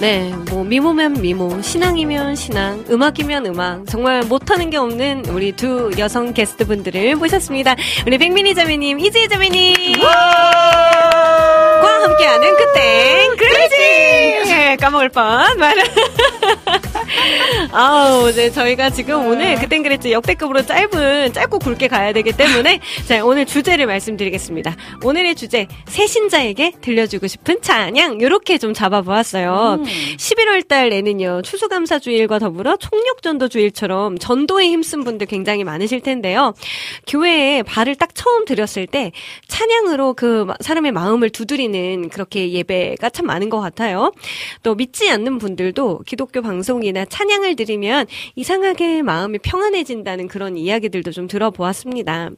네, 뭐 미모면 미모, 신앙이면 신앙, 음악이면 음악, 정말 못하는 게 없는 우리 두 여성 게스트분들을 모셨습니다. 우리 백민희 자매님, 이지혜 자매님. 과 함께하는 그땐 그러지! 까먹을 뻔. 아우, 네, 저희가 지금 오늘 그땐 그랬지 역대급으로 짧은, 짧고 굵게 가야 되기 때문에, 자, 오늘 주제를 말씀드리겠습니다. 오늘의 주제, 새신자에게 들려주고 싶은 찬양, 요렇게 좀 잡아보았어요. 11월 달 내는요, 추수감사주일과 더불어 총력전도주일처럼 전도에 힘쓴 분들 굉장히 많으실 텐데요. 교회에 발을 딱 처음 들였을 때, 찬양으로 그 마- 사람의 마음을 두드리는 그렇게 예배가 참 많은 것 같아요. 또 믿지 않는 분들도 기독교 방송이나 찬양을 들으면 이상하게 마음이 평안해진다는 그런 이야기들도 좀 들어보았습니다.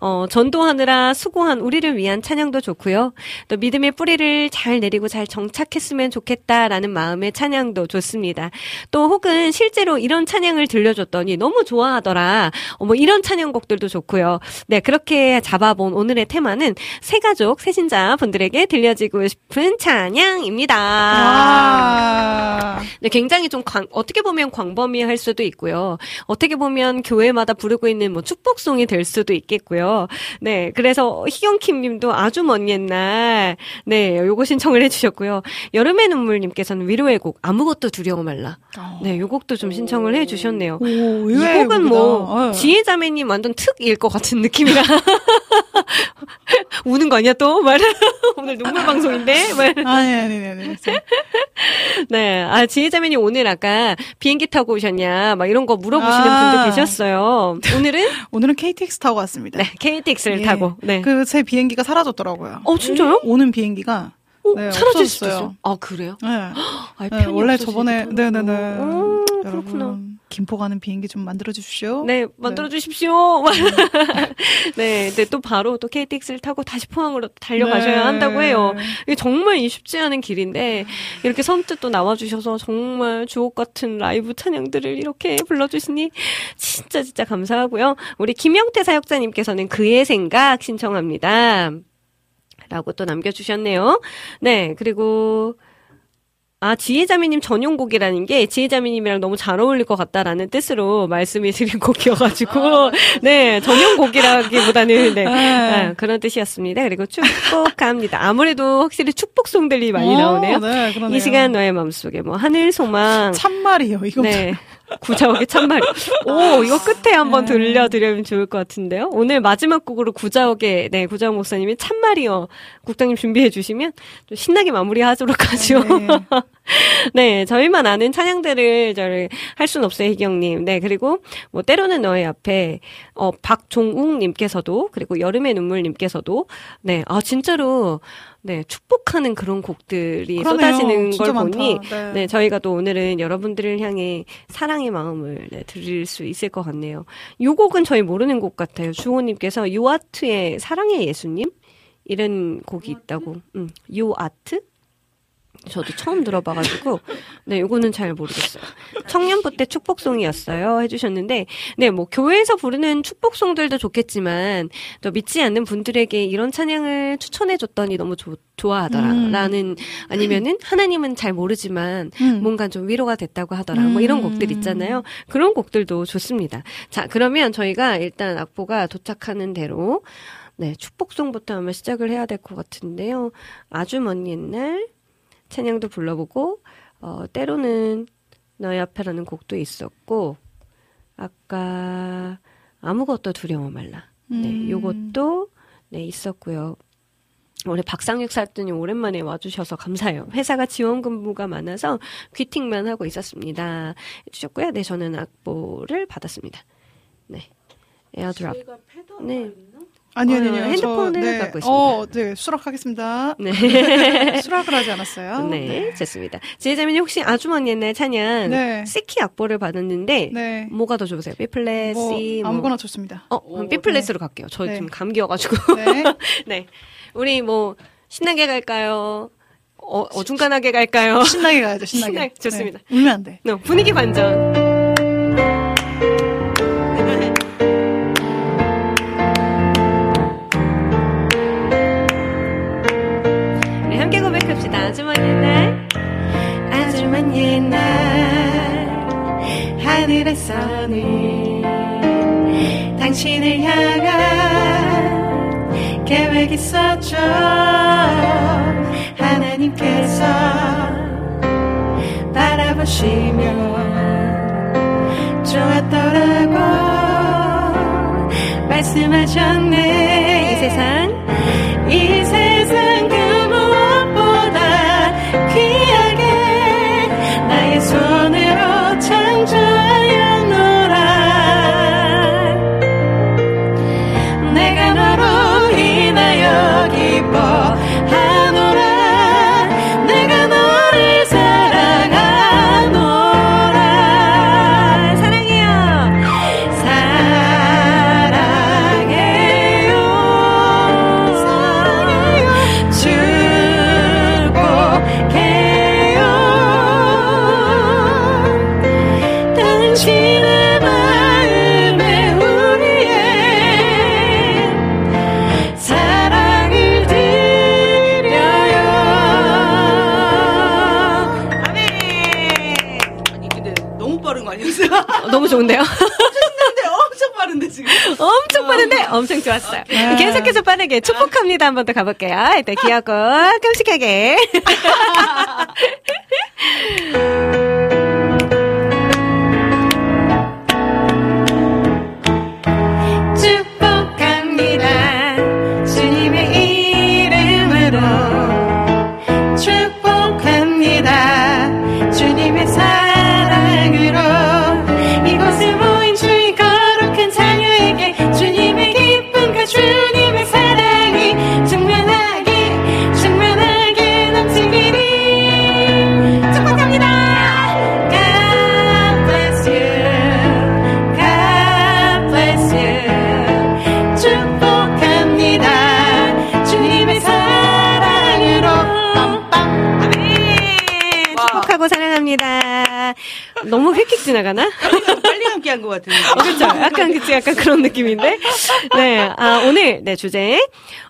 어, 전도하느라 수고한 우리를 위한 찬양도 좋고요. 또 믿음의 뿌리를 잘 내리고 잘 정착했으면 좋겠다라는 마음의 찬양도 좋습니다. 또 혹은 실제로 이런 찬양을 들려줬더니 너무 좋아하더라. 어, 뭐 이런 찬양곡들도 좋고요. 네, 그렇게 잡아본 오늘의 테마는 새가족, 새신자 분들에게 들려지고 싶은 찬양입니다. 아. 네, 굉장히 좀 관- 어떻게 어떻게 보면 광범위할 수도 있고요. 어떻게 보면 교회마다 부르고 있는 뭐 축복송이 될 수도 있겠고요. 네, 그래서 희경킴 님도 아주 먼 옛날, 네, 요거 신청을 해 주셨고요. 여름의 눈물 님께서는 위로의 곡, 아무것도 두려워 말라. 네, 요 곡도 좀 신청을 해 주셨네요. 오, 이 의외의 곡은 뭐, 곡이다. 예. 지혜자매 님 완전 특일 것 같은 느낌이라. 우는 거 아니야, 또? 말 오늘 눈물 방송인데? 말 아니, 아니, 아니, 아니. 네. 아, 지혜자매님 오늘 아까 비행기 타고 오셨냐, 막 이런 거 물어보시는 아. 분도 계셨어요. 오늘은? 오늘은 KTX 타고 왔습니다. 네, KTX를 예. 타고. 네. 그새 비행기가 사라졌더라고요. 어, 진짜요? 오는 비행기가 어, 네, 사라질 수도. 있어요. 아, 그래요? 네. 아, 네, 원래 저번에 네네네 타는구나. 음, 그렇구나. 여러분 김포 가는 비행기 좀 만들어 주십시오. 네, 만들어 주십시오. 네, 근데 또 바로 또 KTX를 타고 다시 포항으로 달려가셔야 네. 한다고 해요. 이게 정말 이 쉽지 않은 길인데 이렇게 선뜻 또 나와 주셔서 정말 주옥 같은 라이브 찬양들을 이렇게 불러 주시니 진짜 진짜 감사하고요. 우리 김영태 사역자님께서는 그의 생각 신청합니다. 라고 또 남겨주셨네요. 네, 그리고 아, 지혜자매님 전용곡이라는 게 지혜자매님이랑 너무 잘 어울릴 것 같다라는 뜻으로 말씀이 드린 곡이어가지고, 네, 전용곡이라기보다는, 네, 아, 그런 뜻이었습니다. 그리고 축복합니다. 아무래도 확실히 축복송들이 많이 어, 나오네요. 네. 이 시간 너의 마음속에 뭐, 하늘 소망. 참말이요. 이거 네. 구자옥의 참말이. 오, 이거 끝에 한번 네. 들려드리면 좋을 것 같은데요. 오늘 마지막 곡으로 구자옥의, 네, 구자옥 목사님이 참말이요. 국장님 준비해 주시면 좀 신나게 마무리하도록 하죠. 네. 네, 저희만 아는 찬양들을 저를 할 순 없어요, 희경님. 네, 그리고 뭐 때로는 너의 앞에 어 박종욱님께서도 그리고 여름의 눈물님께서도 네, 아 진짜로 네 축복하는 그런 곡들이 그러네요. 쏟아지는 걸 많다. 보니 네. 네, 저희가 또 오늘은 여러분들을 향해 사랑의 마음을 네, 드릴 수 있을 것 같네요. 이 곡은 저희 모르는 곡 같아요. 주호님께서 유아트의 사랑의 예수님 이런 곡이 있다고. 음, 유아트? 저도 처음 들어봐가지고, 네, 요거는 잘 모르겠어요. 청년부 때 축복송이었어요. 해주셨는데, 네, 뭐, 교회에서 부르는 축복송들도 좋겠지만, 또 믿지 않는 분들에게 이런 찬양을 추천해줬더니 너무 조- 좋아하더라. 음. 라는, 아니면은, 하나님은 잘 모르지만, 음. 뭔가 좀 위로가 됐다고 하더라. 뭐 이런 음. 곡들 있잖아요. 그런 곡들도 좋습니다. 자, 그러면 저희가 일단 악보가 도착하는 대로, 네, 축복송부터 아마 시작을 해야 될 것 같은데요. 아주 먼 옛날, 찬양도 불러보고, 어, 때로는 너의 앞에라는 곡도 있었고, 아까 아무것도 두려워 말라. 네, 음. 요것도, 네, 있었고요. 우리 박상육 살ጥ님 오랜만에 와주셔서 감사해요. 회사가 지원 근무가 많아서 귀팅만 하고 있었습니다. 해주셨고요. 네, 저는 악보를 받았습니다. 네. AirDrop. 네. 아니요, 어, 아니요, 아니요. 핸드폰을 저, 네. 갖고 있습니다. 어, 네, 수락하겠습니다. 네. 수락을 하지 않았어요. 네, 좋습니다. 지혜자매님 혹시 아주 먼 옛날 찬양 네. C키 악보를 받았는데 네. 뭐가 더 좋으세요? B 플랫, 뭐, C, 뭐. 아무거나 좋습니다. 어, 그럼 B 플랫으로 갈게요. 저 네. 지금 감기여가지고. 네. 네. 우리 뭐 신나게 갈까요? 어, 어중간하게 갈까요? 신나게 가야죠, 신나게. 신나게, 좋습니다. 네. 울면 안 돼. 네, 분위기 반전. 함께 고백합시다. 아주 먼 옛날, 아주 먼 옛날, 하늘에서는 당신을 향한 계획 있었죠. 하나님께서 바라보시며 좋았더라고. 말씀하셨네. 이 세상 이 세상 엄청 빠른데 엄청 좋았어요. 네. 계속해서 빠르게 축복합니다. 한 번 더 가볼게요. 일단 귀엽고 끔찍하게. 지나가나? 빨리 함께 한 것 같은데. 그렇죠. 약간 그치 약간 그런 느낌인데. 네. 아, 오늘 네 주제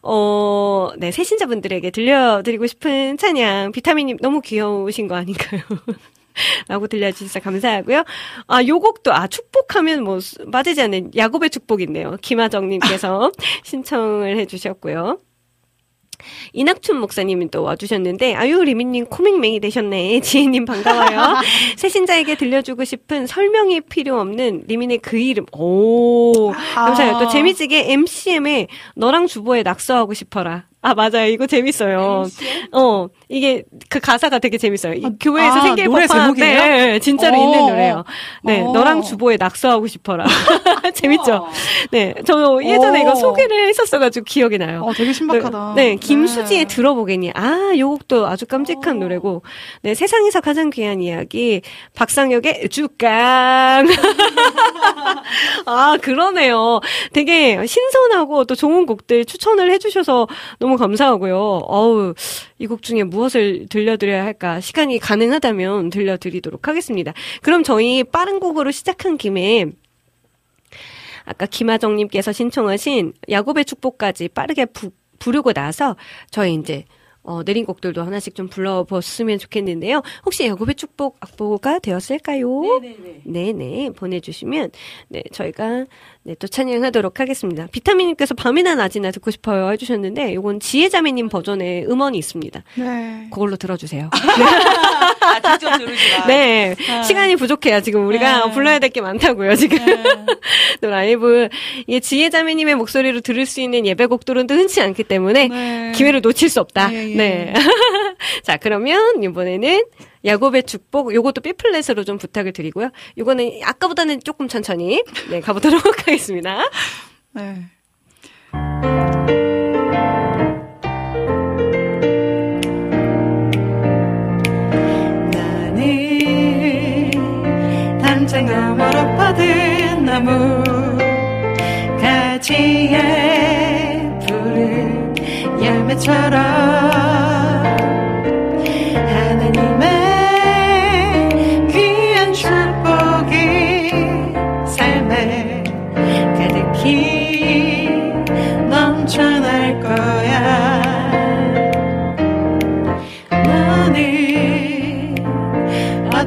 어, 네, 새신자분들에게 들려드리고 싶은 찬양 비타민 님 너무 귀여우신 거 아닌가요? 라고 들려주셔서 감사하고요. 아, 요 곡도, 아, 축복하면 뭐, 수- 빠지지 않는 야곱의 축복인데요. 김하정님께서 신청을 해주셨고요. 이낙춘 목사님이 또 와주셨는데, 아유, 리미님 코맹맹이 되셨네. 지혜님 반가워요. 새신자에게 들려주고 싶은 설명이 필요 없는 리민의 그 이름. 오, 감사해요. 또 재미지게 MCM에 너랑 주보에 낙서하고 싶어라. 아, 맞아요. 이거 재밌어요. 어, 이게 그 가사가 되게 재밌어요. 이 교회에서 아, 생길 노래 법한 제목이에요? 네, 진짜로 어. 있는 노래예요. 네, 어. 너랑 주보에 낙서하고 싶어라. 재밌죠? 네, 저 예전에 어. 이거 소개를 했었어가지고 기억이 나요. 어, 되게 신박하다. 네, 네, 김수지의 네. 들어보겠니. 아, 요 곡도 아주 깜찍한 노래고. 네, 세상에서 가장 귀한 이야기. 박상혁의 주깡. 아, 그러네요. 되게 신선하고 또 좋은 곡들 추천을 해주셔서 너무 감사하고요. 어우, 이 곡 중에 무엇을 들려드려야 할까? 시간이 가능하다면 들려드리도록 하겠습니다. 그럼 저희 빠른 곡으로 시작한 김에 아까 김하정님께서 신청하신 야곱의 축복까지 빠르게 부, 부르고 나서 저희 이제 어, 내린 곡들도 하나씩 좀 불러봤으면 좋겠는데요. 혹시 야곱의 축복 악보가 되었을까요? 네네네. 네네 보내주시면 네 저희가 네, 또 찬양하도록 하겠습니다. 비타민님께서 밤이나 낮이나 듣고 싶어요 해주셨는데 이건 지혜자매님 버전의 음원이 있습니다. 네. 그걸로 들어주세요. 아, 직접 마. 네 시간이 부족해요. 지금 우리가 네. 불러야 될 게 많다고요. 지금 또 라이브 이게 지혜자매님의 목소리로 들을 수 있는 예배곡들은 또 흔치 않기 때문에 네. 기회를 놓칠 수 없다. 예, 예. 네. 자, 그러면 이번에는 야곱의 축복, 요것도 B플랫으로 좀 부탁을 드리고요. 요거는 아까보다는 조금 천천히, 네, 가보도록 하겠습니다. 네. 너머로 뻗은 나무 가지에 푸른 열매처럼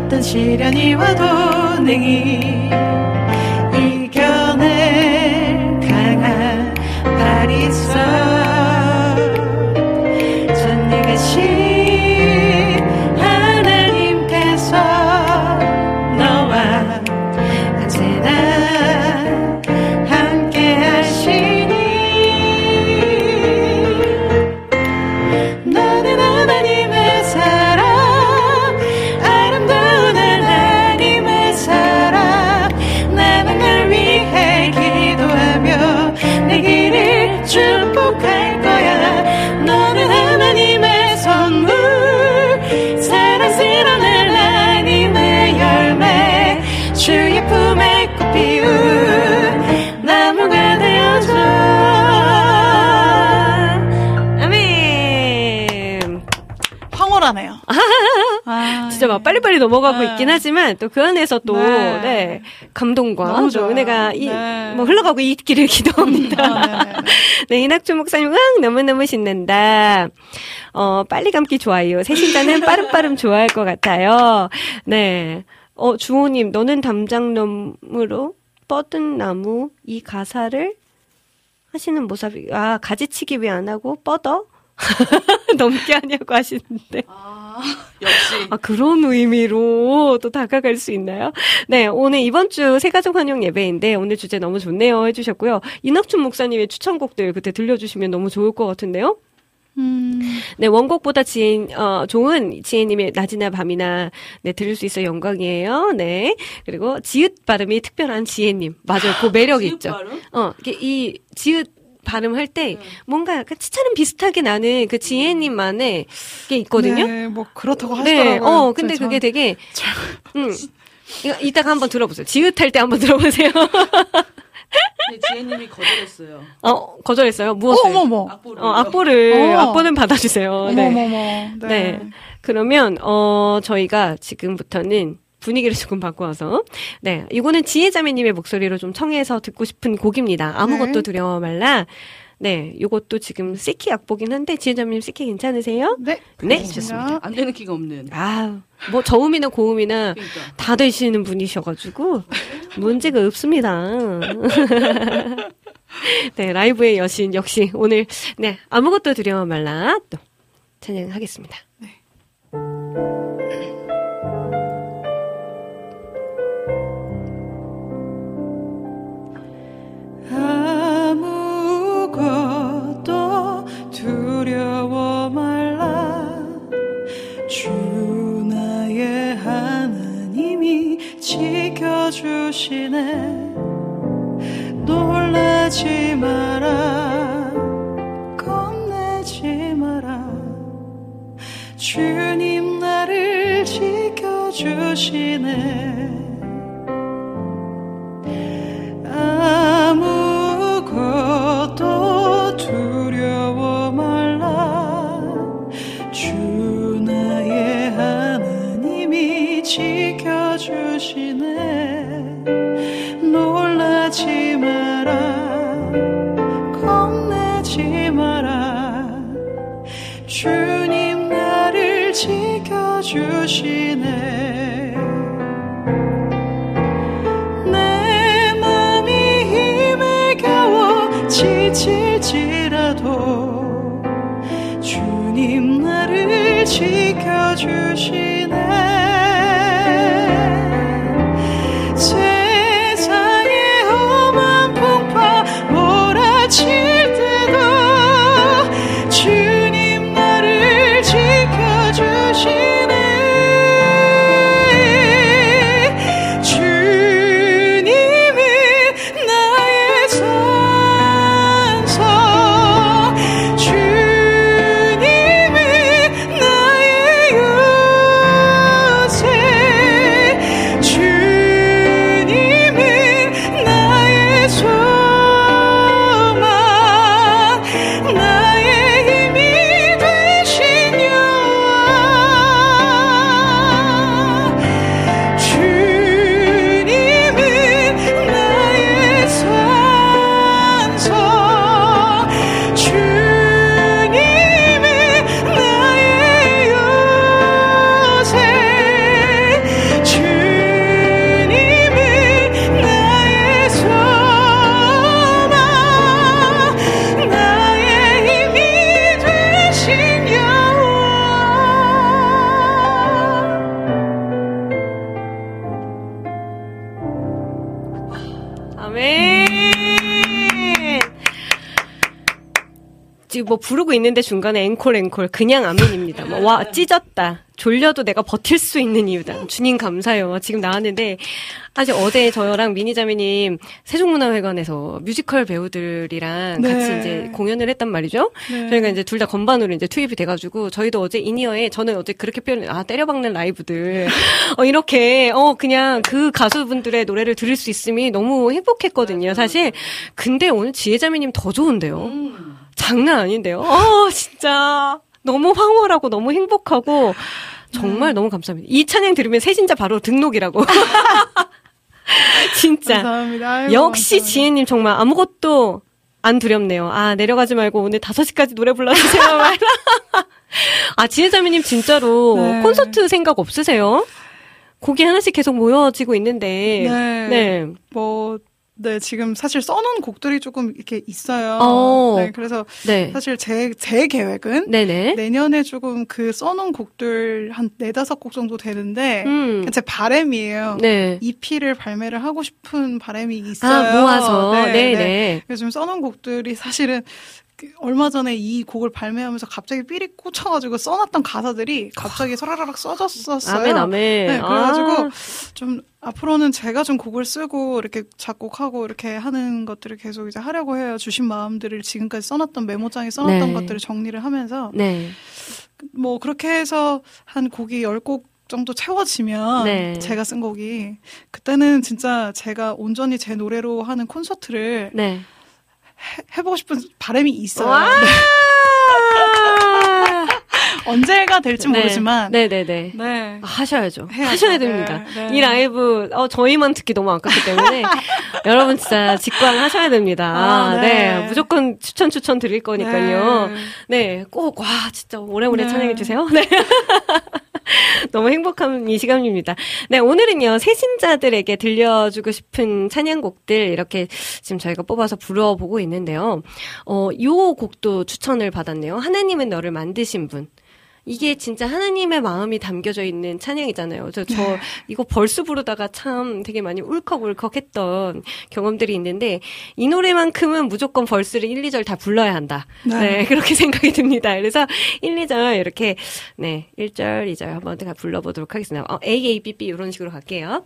어떤 시련이 와도 능히 이 진짜 막 빨리빨리 넘어가고 네. 있긴 하지만 또 그 안에서 또 네. 네. 감동과 또. 은혜가 이, 네. 뭐 흘러가고 있기를 기도합니다. 아, 네, 네. 네, 이낙준 목사님, 응, 너무너무 신난다. 어, 빨리 감기 좋아요. 새신자는 빠름빠름 좋아할 것 같아요. 네. 어, 주호님, 너는 담장나무로 뻗은 나무, 이 가사를 하시는 모습이, 아, 가지치기 왜 안 하고 뻗어? 넘게 하냐고 하시는데. 아, 역시. 아, 그런 의미로 또 다가갈 수 있나요? 네, 오늘 이번 주 새가족 환영 예배인데 오늘 주제 너무 좋네요 해주셨고요. 이낙춘 목사님의 추천곡들 그때 들려주시면 너무 좋을 것 같은데요? 음. 네, 원곡보다 지혜, 어, 좋은 지혜님의 낮이나 밤이나, 네, 들을 수 있어 영광이에요. 네. 그리고 지읒 발음이 특별한 지혜님. 맞아요. 그 매력 지읒 있죠. 발음? 어, 이게 이 지읒 발음할 때 뭔가 약간 치차는 비슷하게 나는 그 지혜님만의 게 있거든요. 네, 뭐 그렇다고 네, 하시더라고요. 어, 근데 저- 그게 되게, 음, 이거 이따가 한번 들어보세요. 지읒할 때 한번 들어보세요. 네, 지혜님이 거절했어요. 어, 거절했어요. 무엇을? 어머머. 악보를. 어, 악보를, 어. 악보는 받아주세요. 네. 어머머머. 네. 네. 그러면 어 저희가 지금부터는 분위기를 조금 바꿔서 네 이거는 지혜자매님의 목소리로 좀 청해서 듣고 싶은 곡입니다. 아무것도 네. 두려워 말라. 네, 이것도 지금 시키 악보긴 한데 지혜자매님 시키 괜찮으세요? 네. 네. 좋습니다. 안 되는 키가 없는. 아, 뭐 저음이나 고음이나 그러니까. 다 되시는 분이셔가지고 문제가 없습니다. 네, 라이브의 여신 역시 오늘 네 아무것도 두려워 말라 또 찬양하겠습니다. 아무것도 두려워 말라. 주 나의 하나님이 지켜주시네. 놀라지 마라. 겁내지 마라. 주님 나를 지켜주시네 주시네 놀라지 마라. 겁내지 마라. 주님 나를 지켜주시네. 지칠지라도 주님 나를 지켜주시네 부르고 있는데 중간에 앵콜 앵콜 그냥 아멘입니다. 뭐, 와 찢었다. 졸려도 내가 버틸 수 있는 이유다. 주님 감사해요. 막 지금 나왔는데 아직 어제 저랑 민희자매님 세종문화회관에서 뮤지컬 배우들이랑 네. 같이 이제 공연을 했단 말이죠. 네. 저희가 이제 둘 다 건반으로 이제 투입이 돼가지고 저희도 어제 인이어에 저는 어제 그렇게 표현 아 때려박는 라이브들 어 이렇게 어 그냥 그 가수분들의 노래를 들을 수 있음이 너무 행복했거든요 사실 근데 오늘 지혜자매님 더 좋은데요 음. 장난 아닌데요 어 진짜 너무 황홀하고 너무 행복하고 정말 너무 감사합니다 이 찬양 들으면 새신자 바로 등록이라고 진짜 감사합니다. 아이고, 역시 감사합니다. 지혜님 정말 아무것도 안 두렵네요. 아, 내려가지 말고 오늘 5시까지 노래 불러주세요. 아, 지혜자매님 진짜로 네. 콘서트 생각 없으세요? 곡이 하나씩 계속 모여지고 있는데. 네. 네. 뭐, 네, 지금 사실 써놓은 곡들이 조금 이렇게 있어요. 어. 네, 그래서 네. 사실 제, 제 계획은 네네. 내년에 조금 그 써놓은 곡들 한 네다섯 곡 정도 되는데, 음. 제 바램이에요. 네. EP를 발매를 하고 싶은 바람이 있어요. 아, 모아서. 네, 네네. 네. 그래서 지금 써놓은 곡들이 사실은 그 얼마 전에 이 곡을 발매하면서 갑자기 삘이 꽂혀가지고 써놨던 가사들이 갑자기 서라라락 써졌었어요. 아멘, 아멘. 네, 그래가지고 아. 좀 앞으로는 제가 좀 곡을 쓰고 이렇게 작곡하고 이렇게 하는 것들을 계속 이제 하려고 해요. 주신 마음들을 지금까지 써놨던 메모장에 써놨던 네. 것들을 정리를 하면서 네. 뭐 그렇게 해서 한 곡이 10곡 정도 채워지면 네. 제가 쓴 곡이 그때는 진짜 제가 온전히 제 노래로 하는 콘서트를 네. 해, 해보고 싶은 바람이 있어요. 와! 네. 언제가 될지 모르지만 네. 네네네. 네. 아, 하셔야죠. 해야죠. 하셔야 됩니다. 네, 네. 이 라이브 어, 저희만 듣기 너무 아깝기 때문에 여러분 진짜 직관 하셔야 됩니다. 아, 네. 네. 무조건 추천 추천 드릴 거니까요. 네. 네, 꼭와 진짜 오래오래 네. 찬양해 주세요. 네. 너무 행복한 이 시간입니다. 네, 오늘은요, 세신자들에게 들려주고 싶은 찬양곡들 이렇게 지금 저희가 뽑아서 불러보고 있는데요. 어, 요 곡도 추천을 받았네요. 하나님은 너를 만드신 분. 이게 진짜 하나님의 마음이 담겨져 있는 찬양이잖아요. 저, 저 네. 이거 벌스 부르다가 참 되게 많이 울컥울컥 했던 경험들이 있는데 이 노래만큼은 무조건 벌스를 1, 2절 다 불러야 한다. 네. 네. 그렇게 생각이 듭니다. 그래서 1, 2절 이렇게 네, 1절, 2절 한번 다 불러보도록 하겠습니다. 어, A, A, B, B 이런 식으로 갈게요.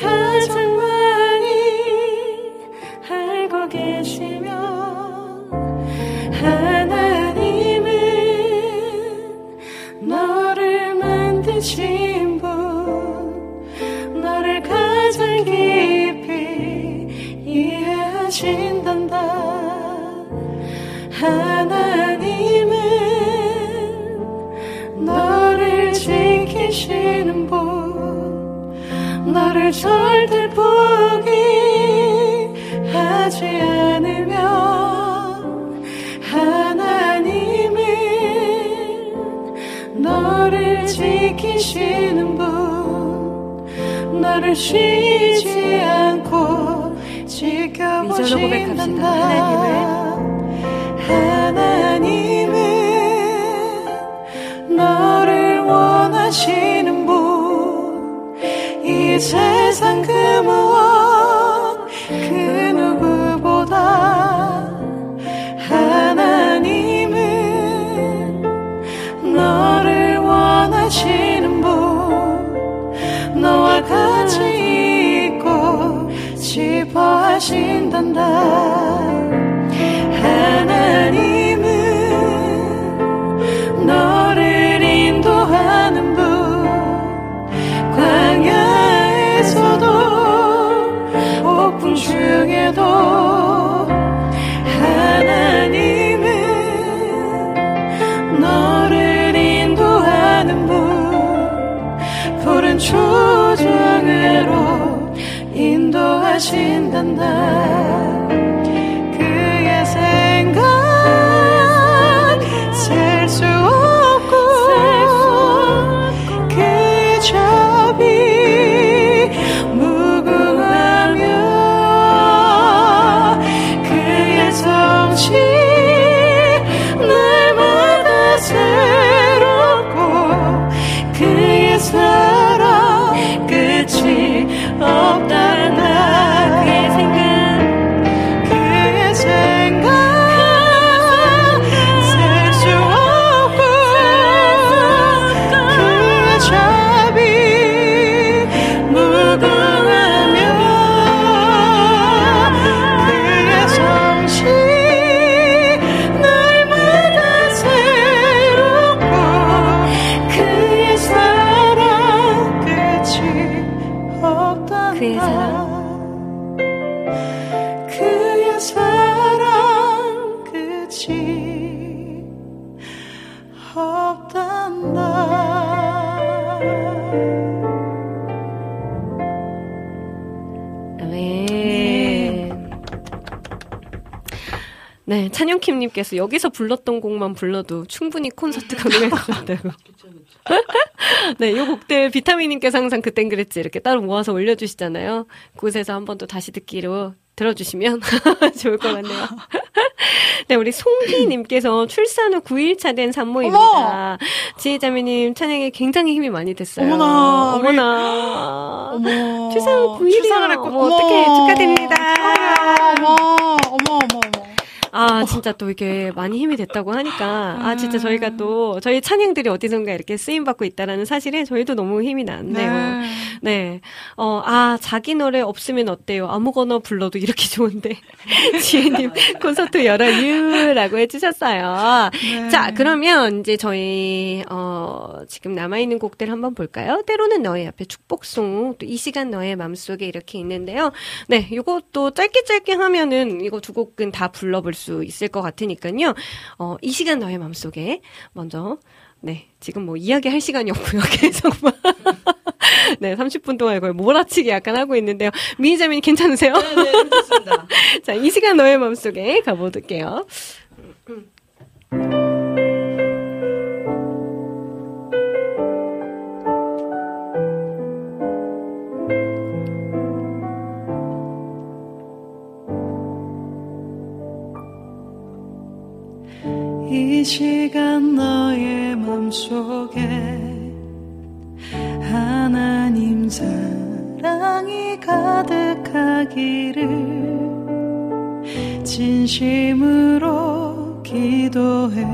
너 불러도 충분히 콘서트 가능할 것 같다고. 네, 요 곡들 비타민님께서 항상 그땐 그랬지 이렇게 따로 모아서 올려주시잖아요. 그곳에서 한 번 또 다시 듣기로 들어주시면 좋을 것 같네요. 네, 우리 송희님께서 출산 후 9일차 된 산모입니다. 지혜자매님 찬양에 굉장히 힘이 많이 됐어요. 어머나, 어머나. 어머. 출산 후 9일이요. 출산을 했고. 어머, 어떡해. 축하드립니다. 어머, 어머, 어머, 어머. 아, 진짜 또 이게 많이 힘이 됐다고 하니까, 아, 진짜 저희가 또, 저희 찬양들이 어디선가 이렇게 쓰임 받고 있다라는 사실에 저희도 너무 힘이 나는데요. 네. 네. 어, 아, 자기 노래 없으면 어때요? 아무거나 불러도 이렇게 좋은데. 지혜님, 콘서트 열어유 라고 해주셨어요. 네. 자, 그러면 이제 저희, 어, 지금 남아있는 곡들 한번 볼까요? 때로는 너의 앞에 축복송, 또 이 시간 너의 맘속에 이렇게 있는데요. 네, 이것도 짧게 짧게 하면은 이거 두 곡은 다 불러볼 수 있을 것 같으니까요. 어, 이 시간 너의 맘속에 먼저, 네, 지금 뭐 이야기 할 시간이 없고요. 계속 막. 네, 30분 동안 이걸 몰아치기 약간 하고 있는데요. 미니자민 괜찮으세요? 네, 괜찮습니다. 자, 이 시간 너의 마음속에 가볼게요. 이 시간 너의 맘속에 하나님 사랑이 가득하기를 진심으로 기도해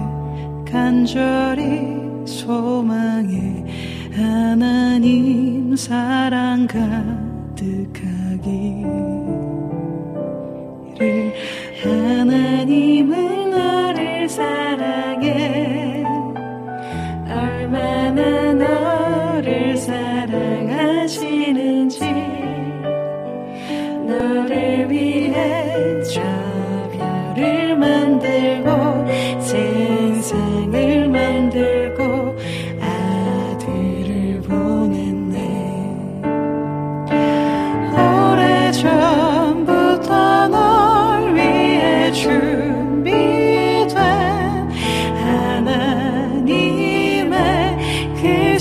간절히 소망해 하나님 사랑 가득하기를 하나님은 너를 사랑해. 얼마나 너를 사랑하시는지 너를 위해 저 별을 만들고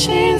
크신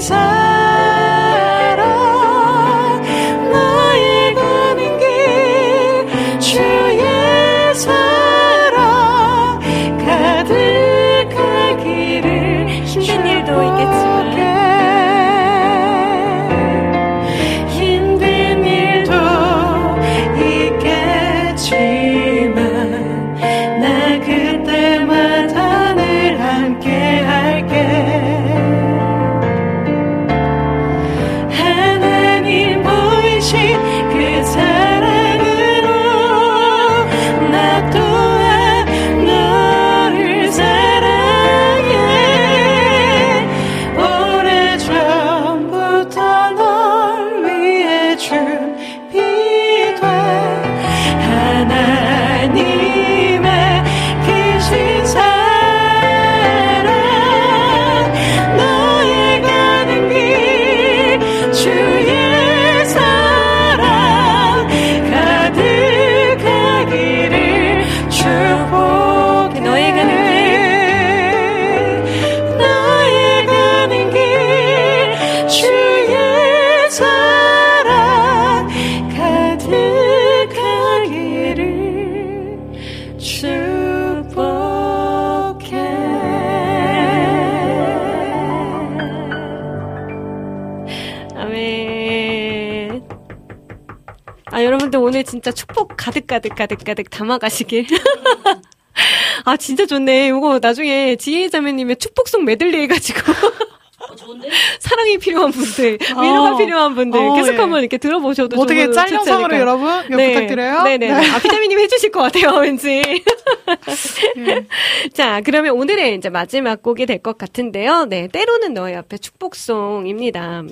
진짜 축복 가득 가득 가득 가득 담아가시길. 아, 진짜 좋네. 이거 나중에 지혜 자매님의 축복송 메들리 해가지고. 어, 좋은데? 사랑이 필요한 분들, 위로가 어. 필요한 분들, 어, 계속 예. 한번 이렇게 들어보셔도 어떻게 좋- 짤 영상으로? 여러분 이거 부탁드려요. 네네. 아, 비타민님 해주실 것 같아요, 왠지. 예. 자, 그러면 오늘의 이제 마지막 곡이 될 것 같은데요. 네, 때로는 너의 앞에 축복송입니다.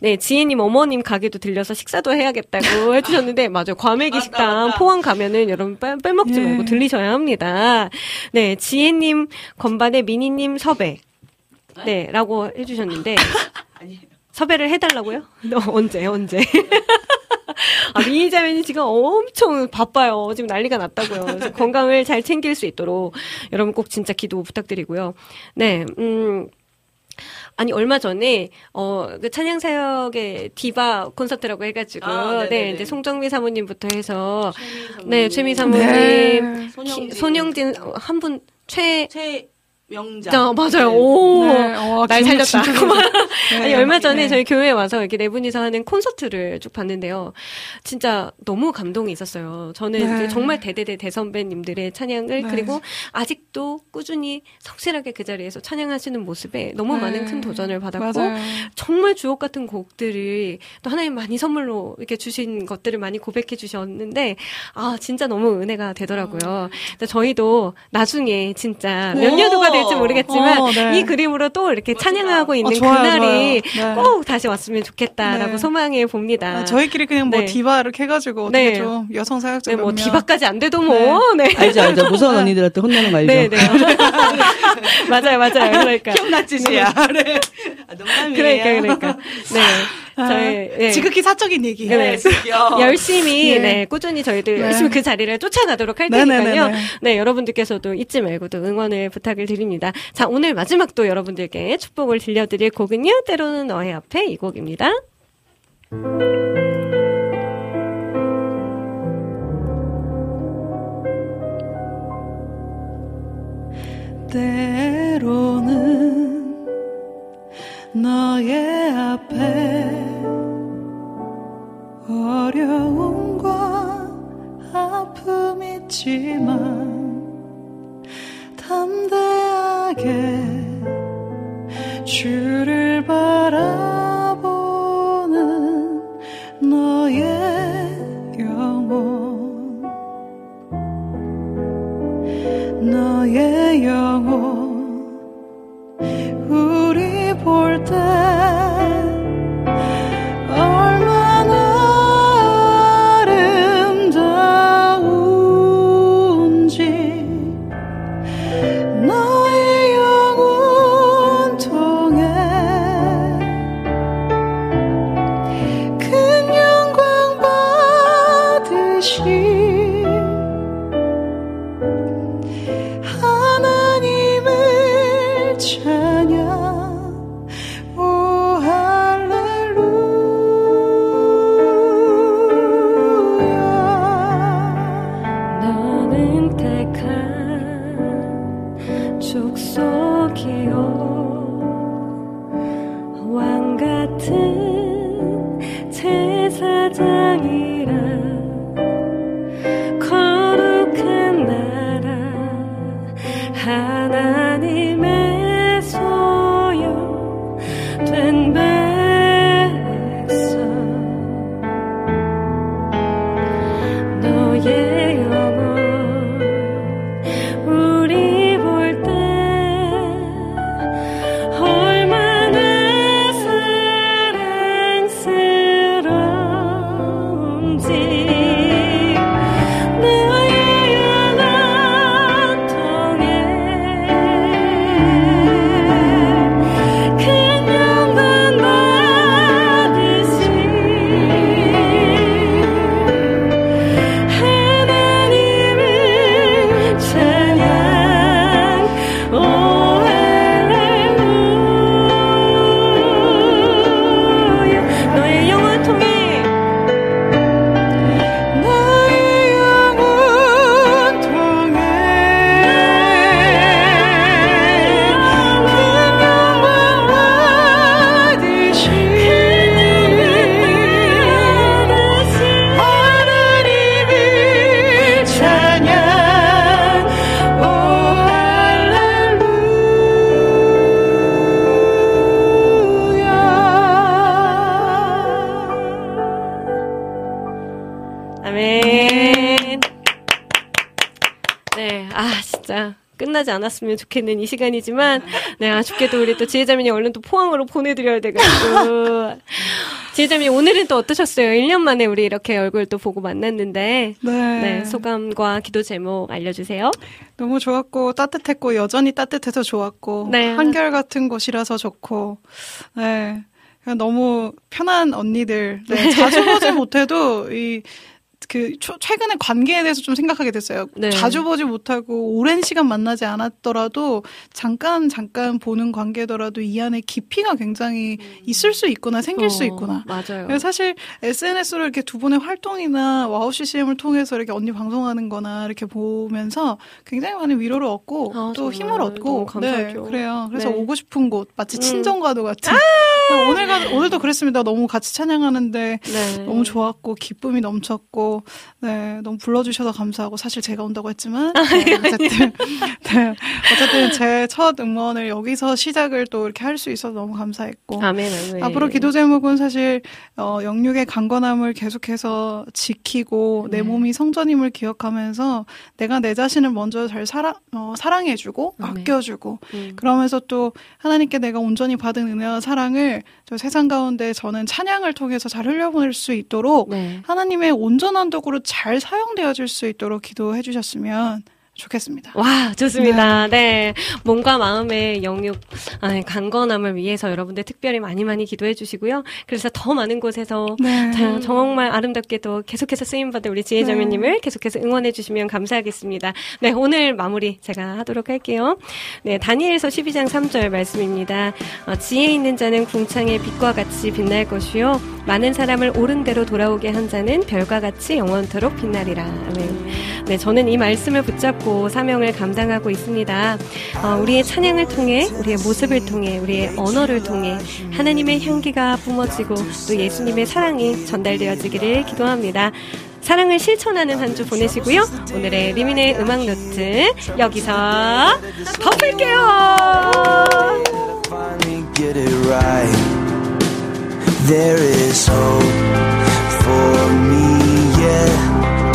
네, 지혜님 어머님 가게도 들려서 식사도 해야겠다고 해주셨는데, 맞아요. 과메기 식당 포항 가면은 여러분 빼, 빼먹지 예. 말고 들리셔야 합니다. 네, 지혜님 건반에 미니님 섭외. 네, 라고 해주셨는데. 섭외를 해달라고요? 너 언제, 언제? 아, 미니자매님 지금 엄청 바빠요. 지금 난리가 났다고요. 건강을 잘 챙길 수 있도록 여러분 꼭 진짜 기도 부탁드리고요. 네, 음. 아니 얼마 전에 어그 찬양 사역의 디바 콘서트라고 해가지고 아, 네네네. 네 이제 송정미 사모님부터 해서 최미 네 최미 사모님 네. 손영진. 키- 손영진 한 분 최 최 명장. 아, 맞아요. 오. 네, 어, 날 살렸다. 좋네. 아니, 얼마 전에 네. 저희 교회에 와서 이렇게 네 분이서 하는 콘서트를 쭉 봤는데요. 진짜 너무 감동이 있었어요. 저는 네. 정말 대대대 대선배님들의 찬양을 네. 그리고 아직도 꾸준히 성실하게 그 자리에서 찬양하시는 모습에 너무 네. 많은 큰 도전을 받았고 맞아요. 정말 주옥 같은 곡들을 또 하나님 많이 선물로 이렇게 주신 것들을 많이 고백해 주셨는데 아 진짜 너무 은혜가 되더라고요. 근데 저희도 나중에 진짜 몇 오. 년후가 될지 모르겠지만 어, 네. 이 그림으로 또 이렇게 찬양하고 있는 어, 좋아요, 그날이 좋아요. 네. 꼭 다시 왔으면 좋겠다라고 네. 소망해 봅니다. 아, 저희끼리 그냥 뭐 네. 디바 이렇게 해가지고 어떻게 네. 좀 여성 사역자 네, 뭐. 디바까지 안 돼도 뭐 네. 알죠, 알죠. 무서운 언니들한테 혼나는 거 알죠? 네, 네. 맞아요, 맞아요. 그러니까. 기억난 짓이야. 네. 아, 농담이에요. 그러니까, 그러니까. 네. 아, 저희, 네. 지극히 사적인 얘기. 네. 드디어. 열심히 네. 네. 꾸준히 저희들 네. 열심히 그 자리를 쫓아가도록 할. 테니까요. 네, 여러분들께서도 잊지 말고 또 응원을 부탁을 드립니다. 자, 오늘 마지막 또 여러분들께 축복을 들려드릴 곡은요. 때로는 너의 앞에 이 곡입니다. 때로는 너의 앞에 어려움과 아픔 있지만 담대하게 주를 바라보는 너의 영혼. 너의 영혼 볼때 끝나지 않았으면 좋겠는 이 시간이지만, 네, 아쉽게도 우리 또 지혜자매님 얼른 또 포항으로 보내드려야 돼가지고. 지혜자매님 오늘은 또 어떠셨어요? 1년 만에 우리 이렇게 얼굴 또 보고 만났는데, 네. 네, 소감과 기도 제목 알려주세요. 너무 좋았고 따뜻했고 여전히 따뜻해서 좋았고 네. 한결 같은 곳이라서 좋고 네 너무 편한 언니들. 네, 자주 보지 못해도 이 그 최근에 관계에 대해서 좀 생각하게 됐어요. 네. 자주 보지 못하고 오랜 시간 만나지 않았더라도 잠깐 잠깐 보는 관계더라도 이 안에 깊이가 굉장히 있을 수 있구나 생길 수 어, 있구나. 맞아요. 사실 SNS로 이렇게 두 분의 활동이나 와우 CCM을 통해서 이렇게 언니 방송하는 거나 이렇게 보면서 굉장히 많은 위로를 얻고 아, 또 힘을 얻고. 네, 그래요. 그래서 네. 오고 싶은 곳 마치 음. 친정과도 같은 오늘 가, 오늘도 그랬습니다. 너무 같이 찬양하는데 네. 너무 좋았고 기쁨이 넘쳤고 네 너무 불러주셔서 감사하고 사실 제가 온다고 했지만 아, 네, 어쨌든 네, 어쨌든 제 첫 응원을 여기서 시작을 또 이렇게 할 수 있어서 너무 감사했고 아멘, 아멘. 앞으로 기도 제목은 사실 어, 영육의 강건함을 계속해서 지키고 내 네. 몸이 성전임을 기억하면서 내가 내 자신을 먼저 잘 사랑 어, 사랑해주고 아멘. 아껴주고 음. 그러면서 또 하나님께 내가 온전히 받은 은혜와 사랑을 저 세상 가운데 저는 찬양을 통해서 잘 흘려보낼 수 있도록 네. 하나님의 온전한 도구로 잘 사용되어질 수 있도록 기도해 주셨으면 좋겠습니다. 와, 좋습니다. 네. 몸과 마음의 영육, 아, 강건함을 위해서 여러분들 특별히 많이 많이 기도해 주시고요. 그래서 더 많은 곳에서 네. 자, 정말 아름답게도 계속해서 쓰임받은 우리 지혜자매님을 계속해서 응원해 주시면 감사하겠습니다. 네, 오늘 마무리 제가 하도록 할게요. 네, 다니엘서 12장 3절 말씀입니다. 어, 지혜 있는 자는 궁창의 빛과 같이 빛날 것이요. 많은 사람을 옳은 대로 돌아오게 한 자는 별과 같이 영원토록 빛나리라. 아멘. 네, 저는 이 말씀을 붙잡고 사명을 감당하고 있습니다. 어, 우리의 찬양을 통해, 우리의 모습을 통해, 우리의 언어를 통해 하나님의 향기가 뿜어지고 또 예수님의 사랑이 전달되어지기를 기도합니다. 사랑을 실천하는 한 주 보내시고요. 오늘의 리민의 음악 노트 여기서 덮을게요. There is hope